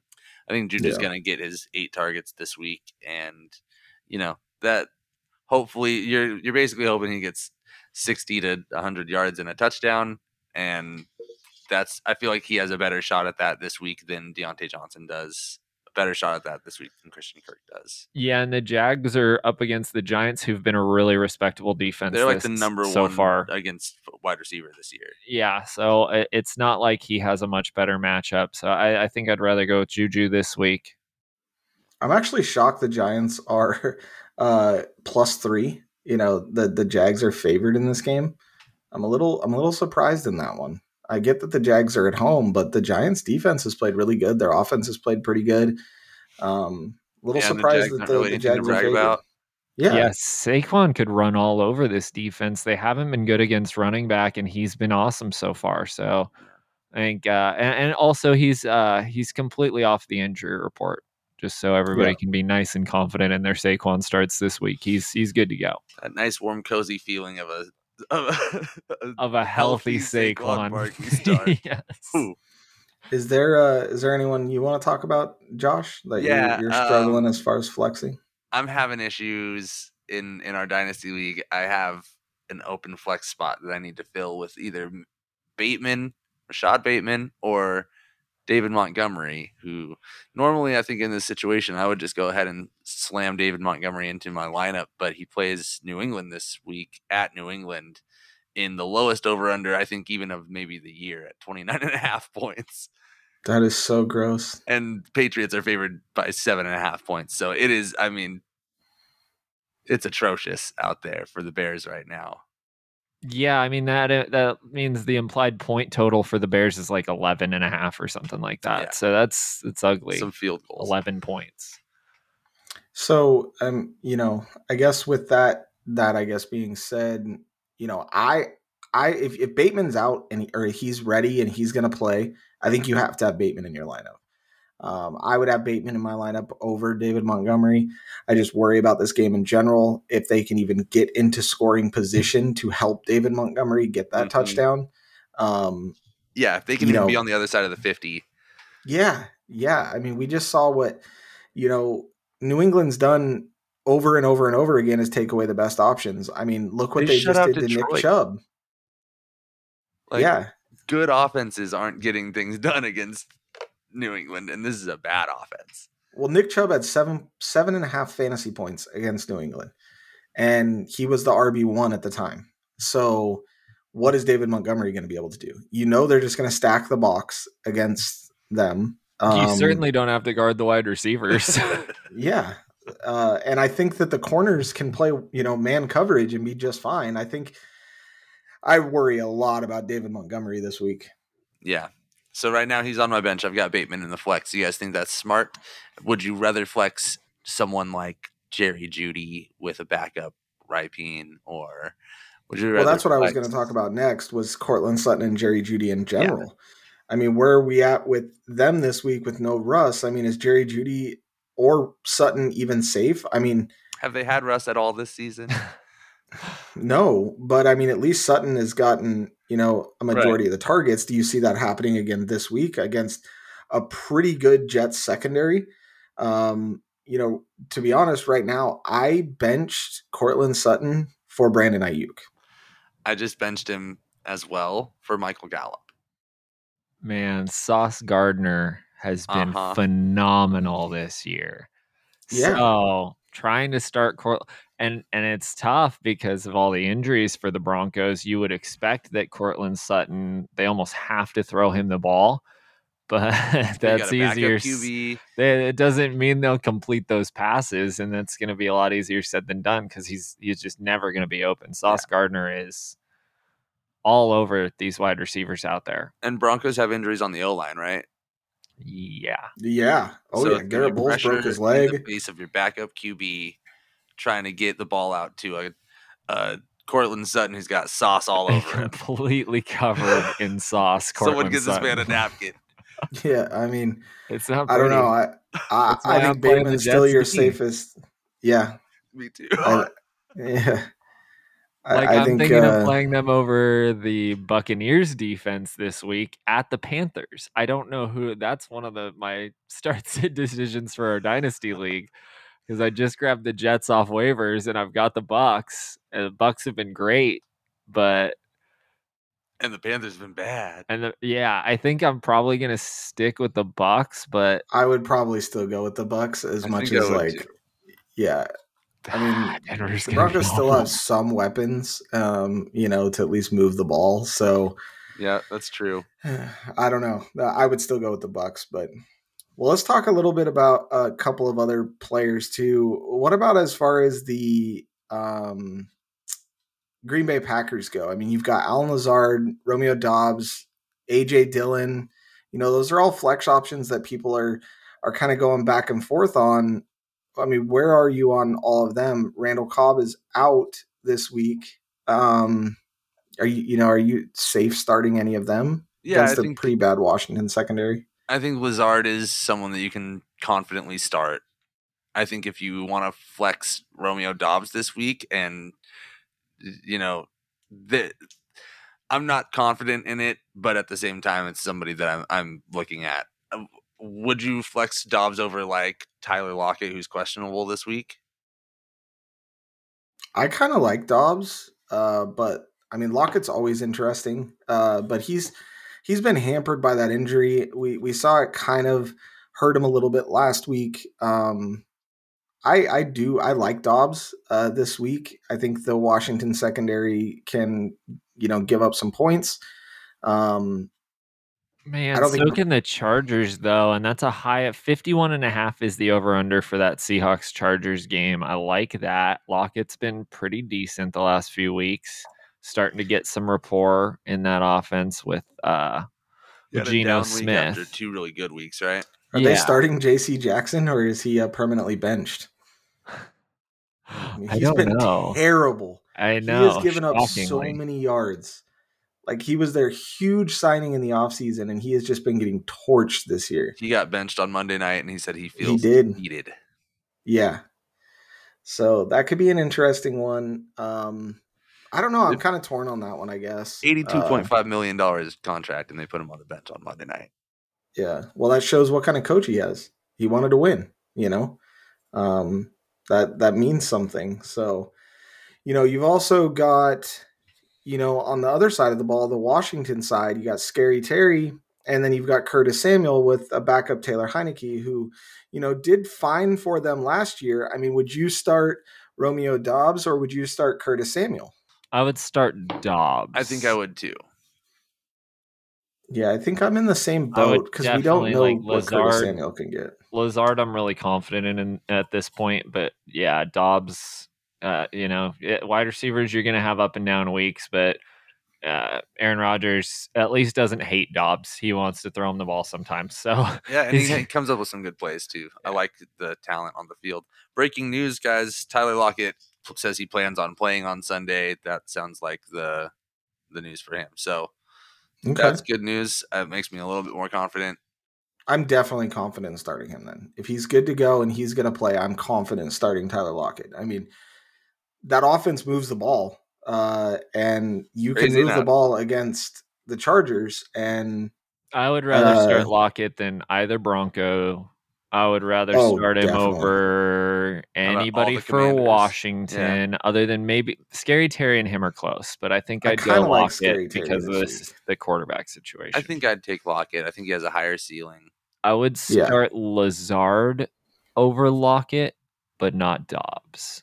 I think Juju's yeah. going to get his eight targets this week, and you know that hopefully you're you're basically hoping he gets 60 to 100 yards and a touchdown and that's I feel like he has a better shot at that this week than Diontae Johnson does. A better shot at that this week than Christian Kirk does. Yeah, and the Jags are up against the Giants, who've been a really respectable defense. They're like the number so one far against wide receiver this year. Yeah, so it's not like he has a much better matchup. So I, I think I'd rather go with Juju this week. I'm actually shocked the Giants are uh, plus three you know the the Jags are favored in this game. I'm a little I'm a little surprised in that one. I get that the Jags are at home, but the Giants defense has played really good. Their offense has played pretty good. Um, a little yeah, surprised the that the, really the Jags are favored. About. Yeah. Yes, Saquon could run all over this defense. They haven't been good against running back, and he's been awesome so far. So I think, uh, and, and also he's uh, he's completely off the injury report just so everybody yeah. can be nice and confident in their Saquon starts this week. He's he's good to go. That nice, warm, cozy feeling of a of a, of a healthy, healthy Saquon. Saquon yes. Ooh. Is there uh, is there anyone you want to talk about, Josh? That yeah, you're, you're struggling um, as far as flexing. I'm having issues in in our dynasty league. I have an open flex spot that I need to fill with either Bateman, Rashod Bateman, or David Montgomery, who normally I think in this situation I would just go ahead and slam David Montgomery into my lineup, but he plays New England this week at New England in the lowest over under I think even of maybe the year at 29 and a half points. That is so gross. And Patriots are favored by seven and a half points. So it is, I mean, it's atrocious out there for the Bears right now. Yeah, I mean that uh, that means the implied point total for the Bears is like 11 and a half or something like that. Yeah. So that's it's ugly. Some field goals. 11 points. So, um, you know, I guess with that that I guess being said, you know, I I if, if Bateman's out and he, or he's ready and he's going to play, I think you have to have Bateman in your lineup. Um, I would have Bateman in my lineup over David Montgomery. I just worry about this game in general. If they can even get into scoring position to help David Montgomery get that mm-hmm. touchdown. Um, yeah, if they can even know, be on the other side of the 50. Yeah. Yeah. I mean, we just saw what, you know, New England's done over and over and over again is take away the best options. I mean, look what they, they just did to Detroit. Nick Chubb. Like, yeah. Good offenses aren't getting things done against New England, and this is a bad offense. Well, Nick Chubb had seven seven and a half fantasy points against New England, and he was the RB one at the time. So, what is David Montgomery going to be able to do? You know, they're just going to stack the box against them. Um, you certainly don't have to guard the wide receivers. yeah, uh, and I think that the corners can play, you know, man coverage and be just fine. I think I worry a lot about David Montgomery this week. Yeah. So right now he's on my bench. I've got Bateman in the flex. You guys think that's smart? Would you rather flex someone like Jerry Jeudy with a backup Rypien or would you Well, that's what I was going to talk about next was Courtland Sutton and Jerry Jeudy in general. I mean, where are we at with them this week with no Russ? I mean, is Jerry Jeudy or Sutton even safe? I mean, Have they had Russ at all this season? no, but I mean, at least Sutton has gotten, you know, a Right. majority of the targets. Do you see that happening again this week against a pretty good Jets secondary? Um, you know, to be honest, right now, I benched Courtland Sutton for Brandon Aiyuk. I just benched him as well for Michael Gallup. Man, Sauce Gardner has been Uh-huh. phenomenal this year. Yeah. So trying to start Court and and it's tough because of all the injuries for the Broncos. You would expect that Courtland Sutton they almost have to throw him the ball, but You that's got a backup easier. QB. they- It doesn't mean they'll complete those passes, and that's going to be a lot easier said than done because he's he's just never going to be open. Sauce Gardner is all over these wide receivers out there. And Broncos have injuries on the O line, right? Yeah. Yeah. Oh, So yeah. it's gonna Garett Bolles broke pressure his in the leg. face of your backup QB trying to get the ball out to a, a Courtland Sutton who's got sauce all over him. completely covered in sauce. Someone Courtland gives this man a Sutton. napkin. Yeah. I mean, It's not. I don't know. I I, I think playing the Bateman's still your team. safest. Yeah. Me too. I, yeah. Like I I'm think thinking uh, of playing them over the Buccaneers defense this week at the Panthers. I don't know who. That's one of the my starts and decisions for our dynasty league because I just grabbed the Jets off waivers and I've got the Bucks. And the Bucks have been great, but and the Panthers have been bad. and the, yeah, I think I'm probably gonna stick with the Bucks. But I would probably still go with the Bucks as I much as like too. yeah. I mean, Denver's the Broncos still have some weapons, um, you know, to at least move the ball. So Yeah, that's true. I don't know. I would still go with the Bucks, but well, let's talk a little bit about a couple of other players too. What about as far as the um, Green Bay Packers go? I mean, you've got Allen Lazard, Romeo Doubs, AJ Dillon. You know, those are all flex options that people are are kind of going back and forth on. I mean, where are you on all of them? Randall Cobb is out this week. Um, are you, you know, are you safe starting any of them? Yeah, I against a think pretty bad Washington secondary. I think Lazard is someone that you can confidently start. I think if you want to flex Romeo Doubs this week, and you know, the, I'm not confident in it, but at the same time, it's somebody that I'm I'm looking at. Uh, Would you flex Doubs over like Tyler Lockett, who's questionable this week? I kind of like Doubs, uh, but I mean Lockett's always interesting, uh, but he's he's been hampered by that injury. We we saw it kind of hurt him a little bit last week. Um, I I do I like Doubs uh, this week. I think the Washington secondary can you know give up some points. Um, Man, I don't so think- can the Chargers though, and that's a high at 51 and a half is the over under for that Seahawks Chargers game. I like that. Lockett's been pretty decent the last few weeks, starting to get some rapport in that offense with uh He had a Geno down week after Smith. two really good weeks, right? are they starting J.C. Jackson or is he uh, permanently benched? mean, I he's don't been know. Terrible. I know. He has given up so many yards. Like he was their huge signing in the offseason, and he has just been getting torched this year. He got benched on Monday night, and he said he feels He feels did. needed. Yeah. So that could be an interesting one. Um, I don't know. I'm kind of torn on that one, I guess. Eighty-two Uh, point five million dollars contract, and they put him on the bench on Monday night. Yeah. Well, that shows what kind of coach he has. He wanted to win, you know. Um, that that means something. So, you know, you've also got, you know, on the other side of the ball, the Washington side, you got Scary Terry, and then you've got Curtis Samuel with a backup Taylor Heinicke, who, you know, did fine for them last year. I mean, would you start Romeo Doubs or would you start Curtis Samuel? I would start Doubs. I think I would too. Yeah, I think I'm in the same boat because we don't know like what Curtis Lazard. Samuel can get. Lazard, I'm really confident in, in at this point, but yeah, Doubs, uh, you know, it, wide receivers you're going to have up and down weeks, but uh, Aaron Rodgers at least doesn't hate Doubs. He wants to throw him the ball sometimes. So Yeah, and he, he comes up with some good plays too. I like the talent on the field. Breaking news, guys: Tyler Lockett p- says he plans on playing on Sunday. That sounds like the the news for him. So Okay. that's good news. It makes me a little bit more confident. I'm definitely confident in starting him then. If he's good to go and he's going to play, I'm confident starting Tyler Lockett. I mean, that offense moves the ball, uh, and you can move enough. the ball against the Chargers. And I would rather Uh, start Lockett than either Bronco. I would rather Oh, start him definitely. over anybody for Commanders? Washington, other than maybe Scary Terry and him are close, but I think I I'd go kinda like Lockett Scary Terry because of this this the quarterback situation. I think I'd take Lockett. I think he has a higher ceiling. I would Yeah. start Lazard over Lockett, but not Doubs.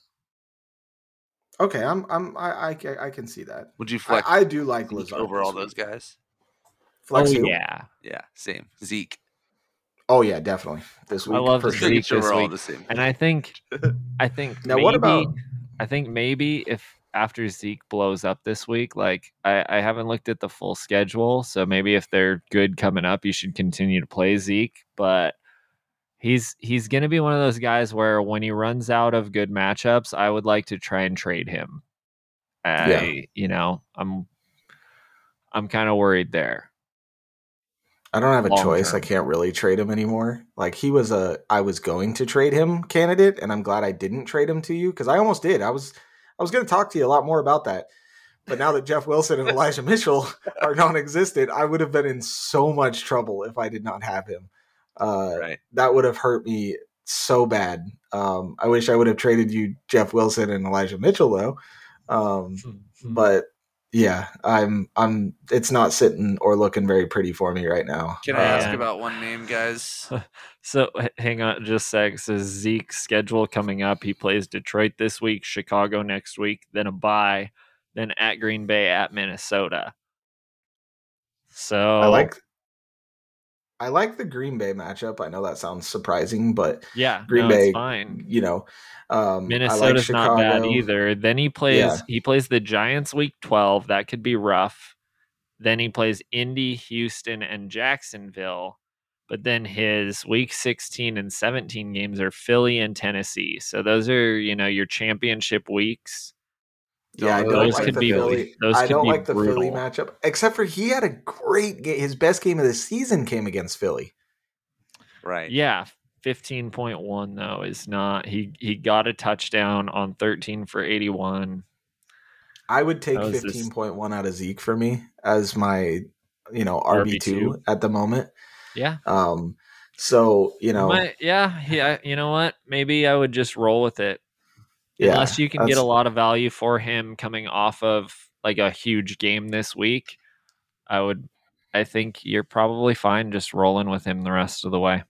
okay, I'm, I'm, I, I, I can see that. Would you I, flex I do like Zeke Lazard over all those guys? Flex oh yeah, Yeah, same. Zeke. Oh yeah, definitely this week, I week. love for the sure. Zeke this we're all week. the same. and I think, I think Now, maybe, what about- I think maybe if after Zeke blows up this week, like I, I haven't looked at the full schedule, so maybe if they're good coming up, you should continue to play Zeke. But he's he's gonna be one of those guys where when he runs out of good matchups, I would like to try and trade him. I, you know, I'm I'm kind of worried there. I don't have a choice. I can't really trade him anymore. Like he was a I was going to trade him candidate, and I'm glad I didn't trade him to you because I almost did. I was I was going to talk to you a lot more about that. But now that Jeff Wilson and Elijah Mitchell are non-existent, I would have been in so much trouble if I did not have him. Uh, right. That would have hurt me so bad. Um, I wish I would have traded you Jeff Wilson and Elijah Mitchell though. Um, but yeah, I'm I'm. It's not sitting or looking very pretty for me right now. Can I ask about one name, guys? So hang on just a sec. So Zeke's schedule coming up. He plays Detroit this week, Chicago next week, then a bye, then at Green Bay, at Minnesota. So I like I like the Green Bay matchup. I know that sounds surprising, but yeah, Green no, Bay, it's fine. you know, um, Minnesota's like not bad either. Then he plays Yeah. he plays the Giants week 12. That could be rough. Then he plays Indy, Houston, and Jacksonville. But then his week 16 and 17 games are Philly and Tennessee. So those are, you know, your championship weeks. Yeah, I Those don't like could the be- Philly. those I don't be like the Philly matchup, except for he had a great game. His best game of the season came against Philly. Right. Yeah, 15.1 though is not he he got a touchdown on 13 for 81. I would take That was just- fifteen point one out of Zeke for me as my, you know, RB two RB2. at the moment. Yeah. Um, so you know, Might- yeah, yeah, you know what? Maybe I would just roll with it. Yeah, Unless you can get a lot of value for him coming off of like a huge game this week, I would I think you're probably fine just rolling with him the rest of the way.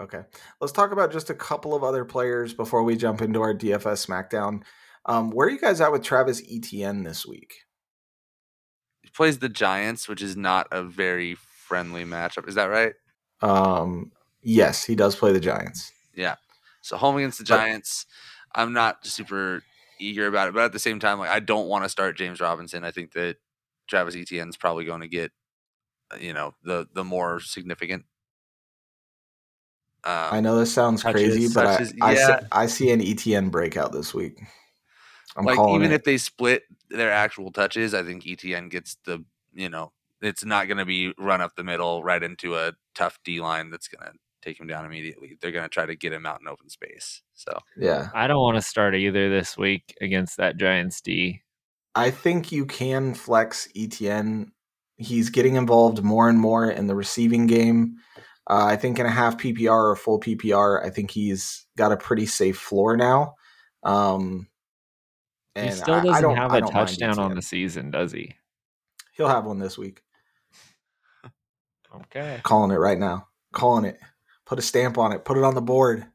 Okay. Let's talk about just a couple of other players before we jump into our DFS SmackDown. Um, where are you guys at with Travis Etienne this week? He plays the Giants, which is not a very friendly matchup. Is that right? Um, yes, he does play the Giants. Yeah. So home against the But- Giants, I'm not super eager about it, but at the same time, like I don't want to start James Robinson. I think that Travis Etienne's probably going to get, uh, you know, the the more significant. Um, I know this sounds touches- crazy, but touches, I, I, yeah. see, I see an ETN breakout this week. I'm like even it. if they split their actual touches, I think ETN gets the you know it's not going to be run up the middle right into a tough D line that's going to take him down immediately. They're going to try to get him out in open space. So yeah, I don't want to start either this week against that Giants D. I think you can flex ETN. He's getting involved more and more in the receiving game. Uh, I think in a half PPR or full PPR, I think he's got a pretty safe floor now. Um, He and still I- I doesn't don't- have a touchdown on the season, does he? He'll have one this week. Okay. Calling it right now. Calling it. Put a stamp on it. Put it on the board.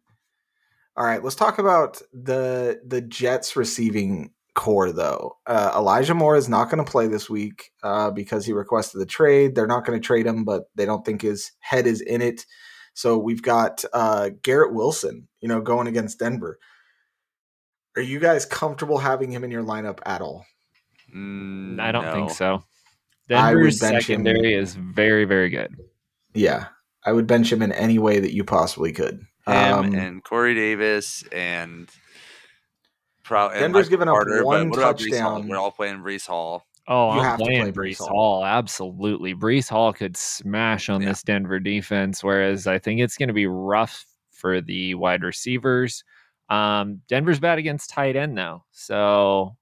All right, let's talk about the the Jets receiving corps though. Uh, Elijah Moore is not going to play this week uh, because he requested the trade. They're not going to trade him, but they don't think his head is in it. So we've got uh, Garrett Wilson, you know, going against Denver. Are you guys comfortable having him in your lineup at all? Mm, I don't think so. Denver's bench him- secondary is very, very good. Yeah, I would bench him in any way that you possibly could. Him Um, and Corey Davis and. Pro- and Denver's given up Carter, one what about Breece Hall? touchdown. We're all playing Breece Hall. Oh, You I'm have to playing play Breece Breece Hall. Absolutely. Breece Hall could smash on Yeah. this Denver defense, whereas I think it's going to be rough for the wide receivers. Um, Denver's bad against tight end, though. So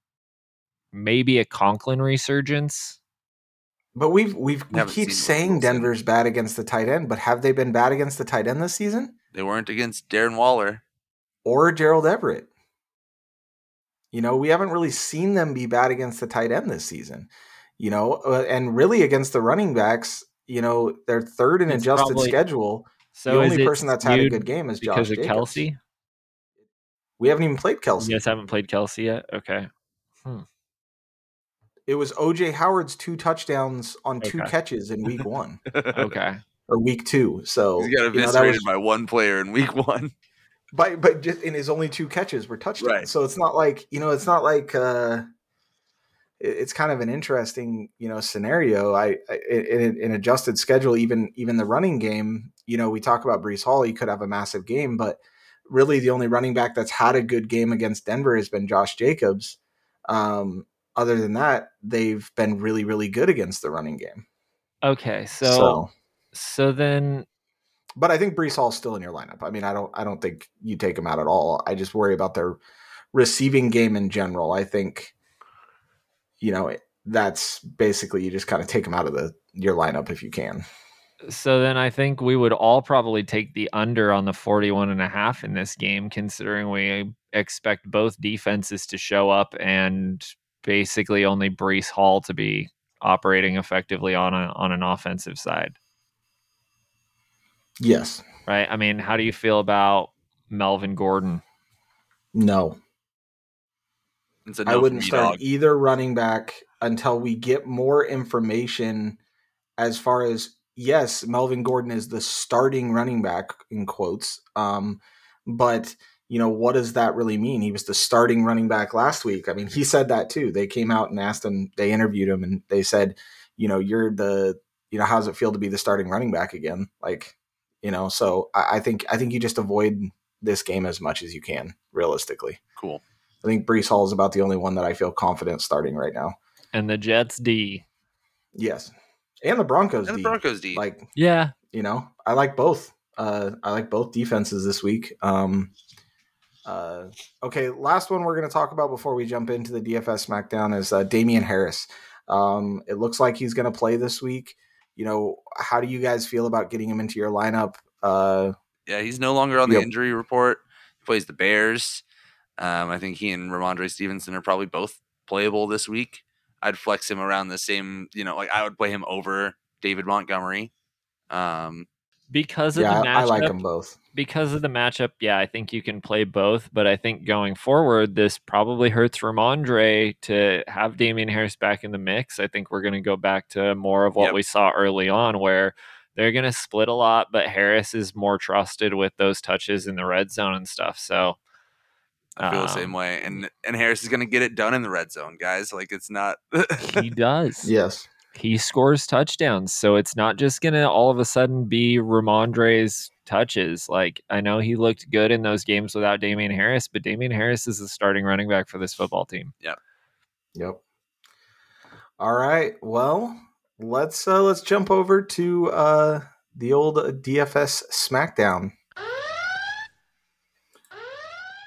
maybe a Conklin resurgence. But we've we've we keep saying Wilson. Denver's bad against the tight end, but have they been bad against the tight end this season They weren't against Darren Waller. or Gerald Everett? You know, we haven't really seen them be bad against the tight end this season. You know, uh, and really against the running backs. You know, they're third in It's adjusted probably- schedule. So the only person that's had a good game is Josh of Jacobs. Kelce? We haven't even played You Kelce. guys haven't played Kelce yet? Okay. It was OJ Howard's two touchdowns on two catches in week one Okay. or week two. So He's got you know, was by one player in week one. by but just in his only two catches were touchdowns. Right. So it's not like you know, it's not like uh it's kind of an interesting you know scenario. I, I in, in adjusted schedule, even even the running game. You know, we talk about Breece Hall; he could have a massive game, but really the only running back that's had a good game against Denver has been Josh Jacobs. Um, other than that, they've been really really good against the running game. Okay. So, so so then but I think Breece Hall's still in your lineup. I mean, I don't I don't think you take him out at all. I just worry about their receiving game in general. I think you know it- that's basically you just kind of take him out of the your lineup if you can. So then I think we would all probably take the under on the 41 and a half in this game, considering we expect both defenses to show up and basically only Breece Hall to be operating effectively on a, on an offensive side, Yes. right? I mean, how do you feel about Melvin Gordon? No. It's a I no for wouldn't me, start dog. either running back until we get more information as far as yes, Melvin Gordon is the starting running back in quotes. Um, but you know, what does that really mean? He was the starting running back last week. I mean, he said that too. They came out and asked him, they interviewed him and they said, you know, you're the, you know, how does it feel to be the starting running back again? Like, you know, so I, I think I think you just avoid this game as much as you can, realistically. Cool. I think Breece Hall is about the only one that I feel confident starting right now. And the Jets D. Yes, and the Broncos. And the D. Broncos D. Like Yeah. you know, I like both. Uh, I like both defenses this week. Um, uh, okay, last one we're going to talk about before we jump into the DFS SmackDown is uh, Damien Harris. Um, it looks like he's going to play this week. You know, how do you guys feel about getting him into your lineup? Uh, yeah, he's no longer on the injury report. He plays the Bears. Um, I think he and Rhamondre Stevenson are probably both playable this week. I'd flex him around the same, you know, like I would play him over David Montgomery. Um, Because of yeah, the matchup, I like them both. because of the matchup, yeah, I think you can play both. But I think going forward, this probably hurts Rhamondre to have Damien Harris back in the mix. I think we're going to go back to more of what Yep. we saw early on, where they're going to split a lot, but Harris is more trusted with those touches in the red zone and stuff. So I feel the same Um, way, and and Harris is going to get it done in the red zone, guys. Like it's not. he does. Yes. He scores touchdowns. So it's not just going to all of a sudden be Rhamondre's touches. Like, I know he looked good in those games without Damien Harris, but Damien Harris is the starting running back for this football team. Yep. Yep. All right. Well, let's uh let's jump over to uh the old DFS SmackDown.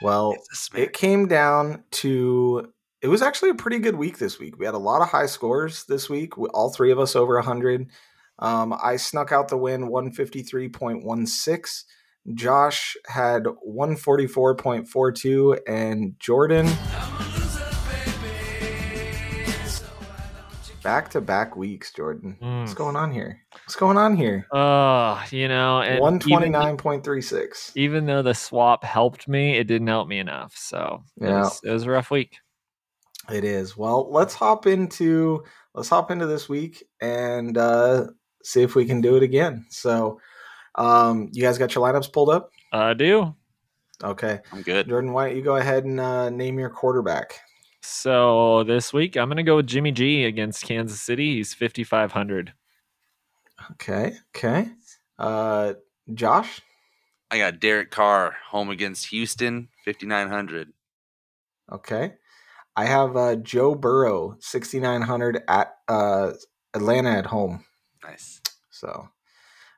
Well, smack. it came down to it was actually a pretty good week this week. We had a lot of high scores this week. We, all three of us over 100. Um, I snuck out the win 153.16. Josh had 144.42 and Jordan back to back weeks, Jordan. What's Mm. going on here? What's going on here? Oh, you know, one twenty nine point three six. Even- twenty nine point three six. Even, though the swap helped me, it didn't help me enough. So it, Yeah. was, it was a rough week. It is. Well, let's hop into let's hop into this week and uh see if we can do it again. So um you guys got your lineups pulled up? I do. Okay. I'm good. Jordan, why don't you go ahead and uh name your quarterback? So this week I'm gonna go with Jimmy G against Kansas City. He's 5500. Okay, okay. Uh, Josh. I got Derek Carr home against Houston, 5,900. Okay. I have uh, Joe Burrow, 6,900 at uh, Atlanta at home. Nice. So,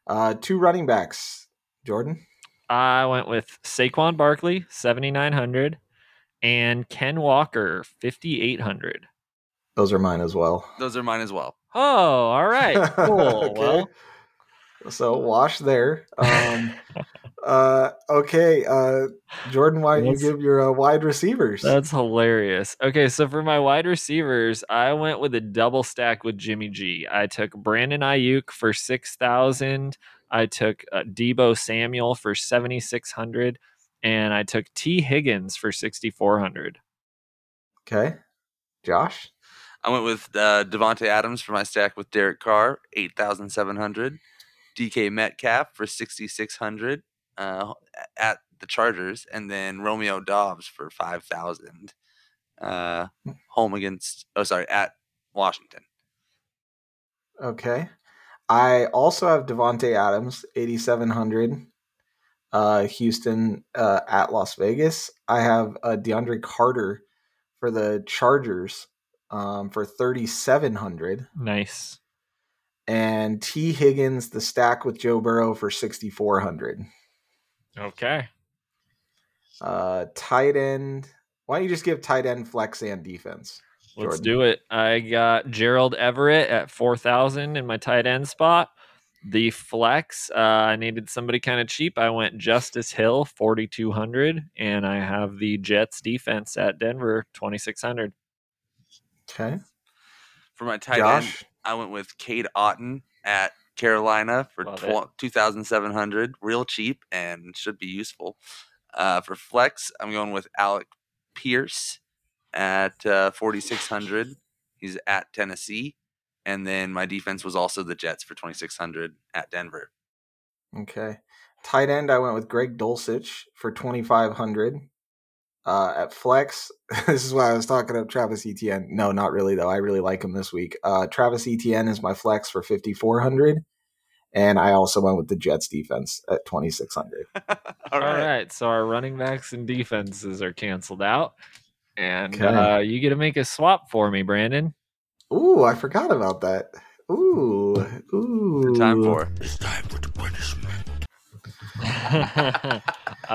uh, two running backs. Jordan. I went with Saquon Barkley, 7,900, and Ken Walker, 5,800. Those are mine as well. Those are mine as well. Oh, all right. Cool. Well, so wash there. Um, uh, okay, uh, Jordan, why don't you give your uh, wide receivers? That's hilarious. Okay, so for my wide receivers, I went with a double stack with Jimmy G. I took Brandon Aiyuk for six thousand. I took uh, Deebo Samuel for seventy six hundred, and I took Tee Higgins for sixty four hundred. Okay, Josh. I went with uh, Davante Adams for my stack with Derek Carr, 8,700. DK Metcalf for 6,600 uh, at the Chargers. And then Romeo Doubs for 5,000 uh, home against, oh, sorry, at Washington. Okay, I also have Davante Adams, 8,700. Uh, Houston uh, at Las Vegas. I have uh, DeAndre Carter for the Chargers um, for 3,700. Nice. and Tee Higgins the stack with Joe Burrow for 6,400. Okay. Uh, tight end. Why don't you just give tight end flex and defense? Let's do it. I got Gerald Everett at 4,000 in my tight end spot. The flex, uh, I needed somebody kind of cheap. I went Justice Hill, 4,200. And I have the Jets defense at Denver, 2,600. Okay. For my tight end, I went with Cade Otton at Carolina for tw- 2,700. Real cheap and should be useful. Uh, for flex, I'm going with Alec Pierce at uh, 4,600. He's at Tennessee. And then my defense was also the Jets for 2,600 at Denver. Okay. Tight end, I went with Greg Dulcich for 2,500. Uh, at flex, this is why I was talking up Travis Etienne. No, not really, though. I really like him this week. Uh, Travis Etienne is my flex for 5,400. And I also went with the Jets defense at 2,600. All All right. right. So our running backs and defenses are canceled out. And Okay. uh, you get to make a swap for me, Brandon. Ooh, I forgot about that. Ooh, ooh. Time for it's time for. I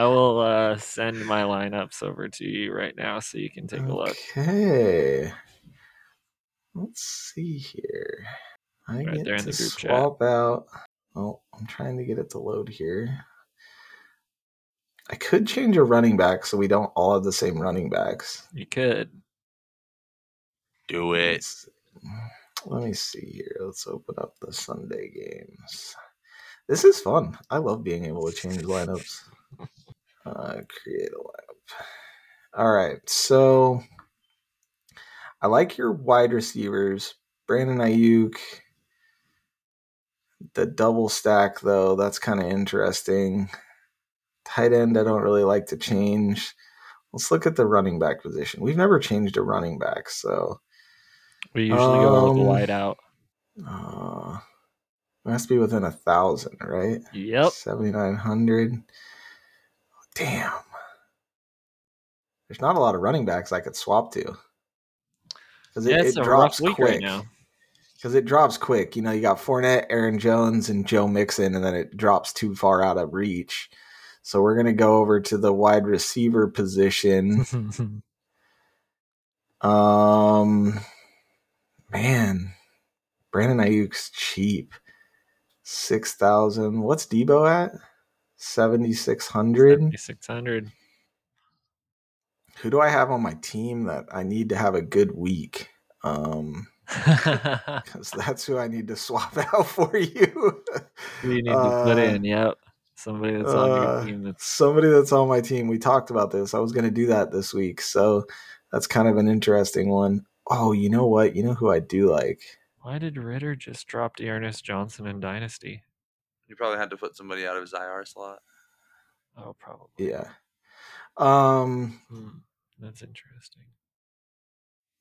will uh, send my lineups over to you right now so you can take a look. Okay. Let's see here. I Right get there in to the group chat. swap out. Oh, I'm trying to get it to load here. I could change a running back so we don't all have the same running backs. You could. Do it. Let's- let me see here. Let's open up the Sunday games. This is fun. I love being able to change lineups. Uh, create a lineup. All right. So I like your wide receivers. Brandon Aiyuk. The double stack, though, that's kind of interesting. Tight end, I don't really like to change. Let's look at the running back position. We've never changed a running back, so We usually go with Um, the wide out. uh, to be within a thousand, right? Yep. 7,900. Damn. There's not a lot of running backs I could swap to. Because it, Yeah, it drops quick. right. Because it drops quick. You know, you got Fournette, Aaron Jones, and Joe Mixon, and then it drops too far out of reach. So we're going to go over to the wide receiver position. Um, man, Brandon Aiyuk's cheap. Six thousand. What's Deebo at? Seventy six hundred. 600. Who do I have on my team that I need to have a good week? Um, because that's who I need to swap out for you. you need to put Uh, in, yep. Somebody that's on your uh, team that's Somebody that's on my team. We talked about this. I was going to do that this week, so that's kind of an interesting one. Oh, you know what? You know who I do like. Why did Ritter just drop Ernest Johnson in Dynasty? You probably had to put somebody out of his IR slot. Oh, probably. Yeah. Um. Hmm, that's interesting.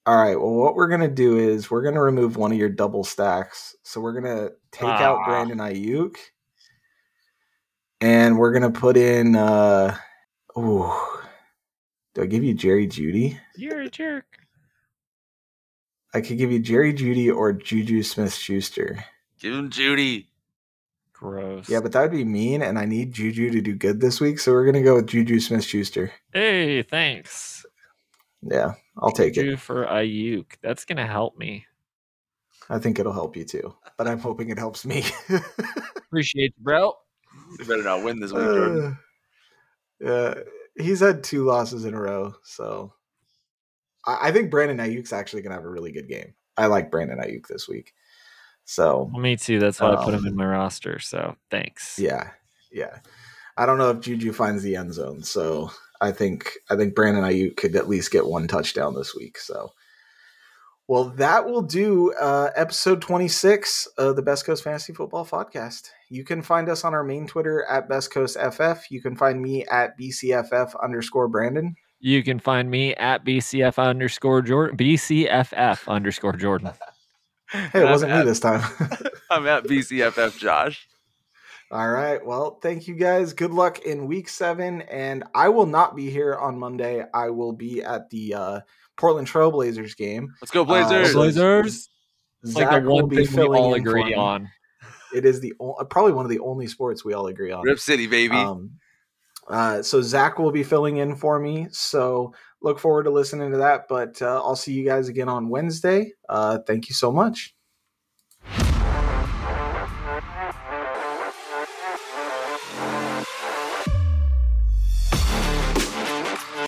All right. Well, what we're gonna do is we're gonna remove one of your double stacks. So we're gonna take out Ah. Brandon Aiyuk, and we're gonna put in. uh Ooh, do I give you Jerry Jeudy? You're a jerk. I could give you Jerry Jeudy or Juju Smith Schuster. Give him Jeudy. Gross. Yeah, but that would be mean, and I need Juju to do good this week, so we're gonna go with Juju Smith Schuster. hey, thanks. Yeah, I'll take it. Juju for Aiyuk. That's gonna help me. I think it'll help you too, but I'm hoping it helps me. Appreciate you, bro. You better not win this week, Jordan. Uh, yeah, he's had two losses in a row, so I, I think Brandon Aiyuk's actually gonna have a really good game. I like Brandon Aiyuk this week, so Well, me too. That's why I put him Um, in my roster. So thanks. yeah, yeah. I don't know if Juju finds the end zone, so I think I think Brandon Aiyuk could at least get one touchdown this week. So, well, that will do uh, episode twenty six of the Best Coast Fantasy Football Podcast. You can find us on our main Twitter at Best Coast FF. You can find me at BCFF underscore Brandon. You can find me at BCF underscore Jordan. BCFF underscore Jordan. Hey, it I'm wasn't me this time. I'm at BCFF Josh. All right. Well, thank you guys. Good luck in week seven. And I will not be here on Monday. I will be at the uh, Portland Trailblazers game. Let's go Blazers. so- Blazers. It's like Zach the will one be thing we all agree on. It is the o- probably one of the only sports we all agree on. Rip City, baby. Um, uh, so Zach will be filling in for me. So look forward to listening to that. But uh, I'll see you guys again on Wednesday. Uh, thank you so much.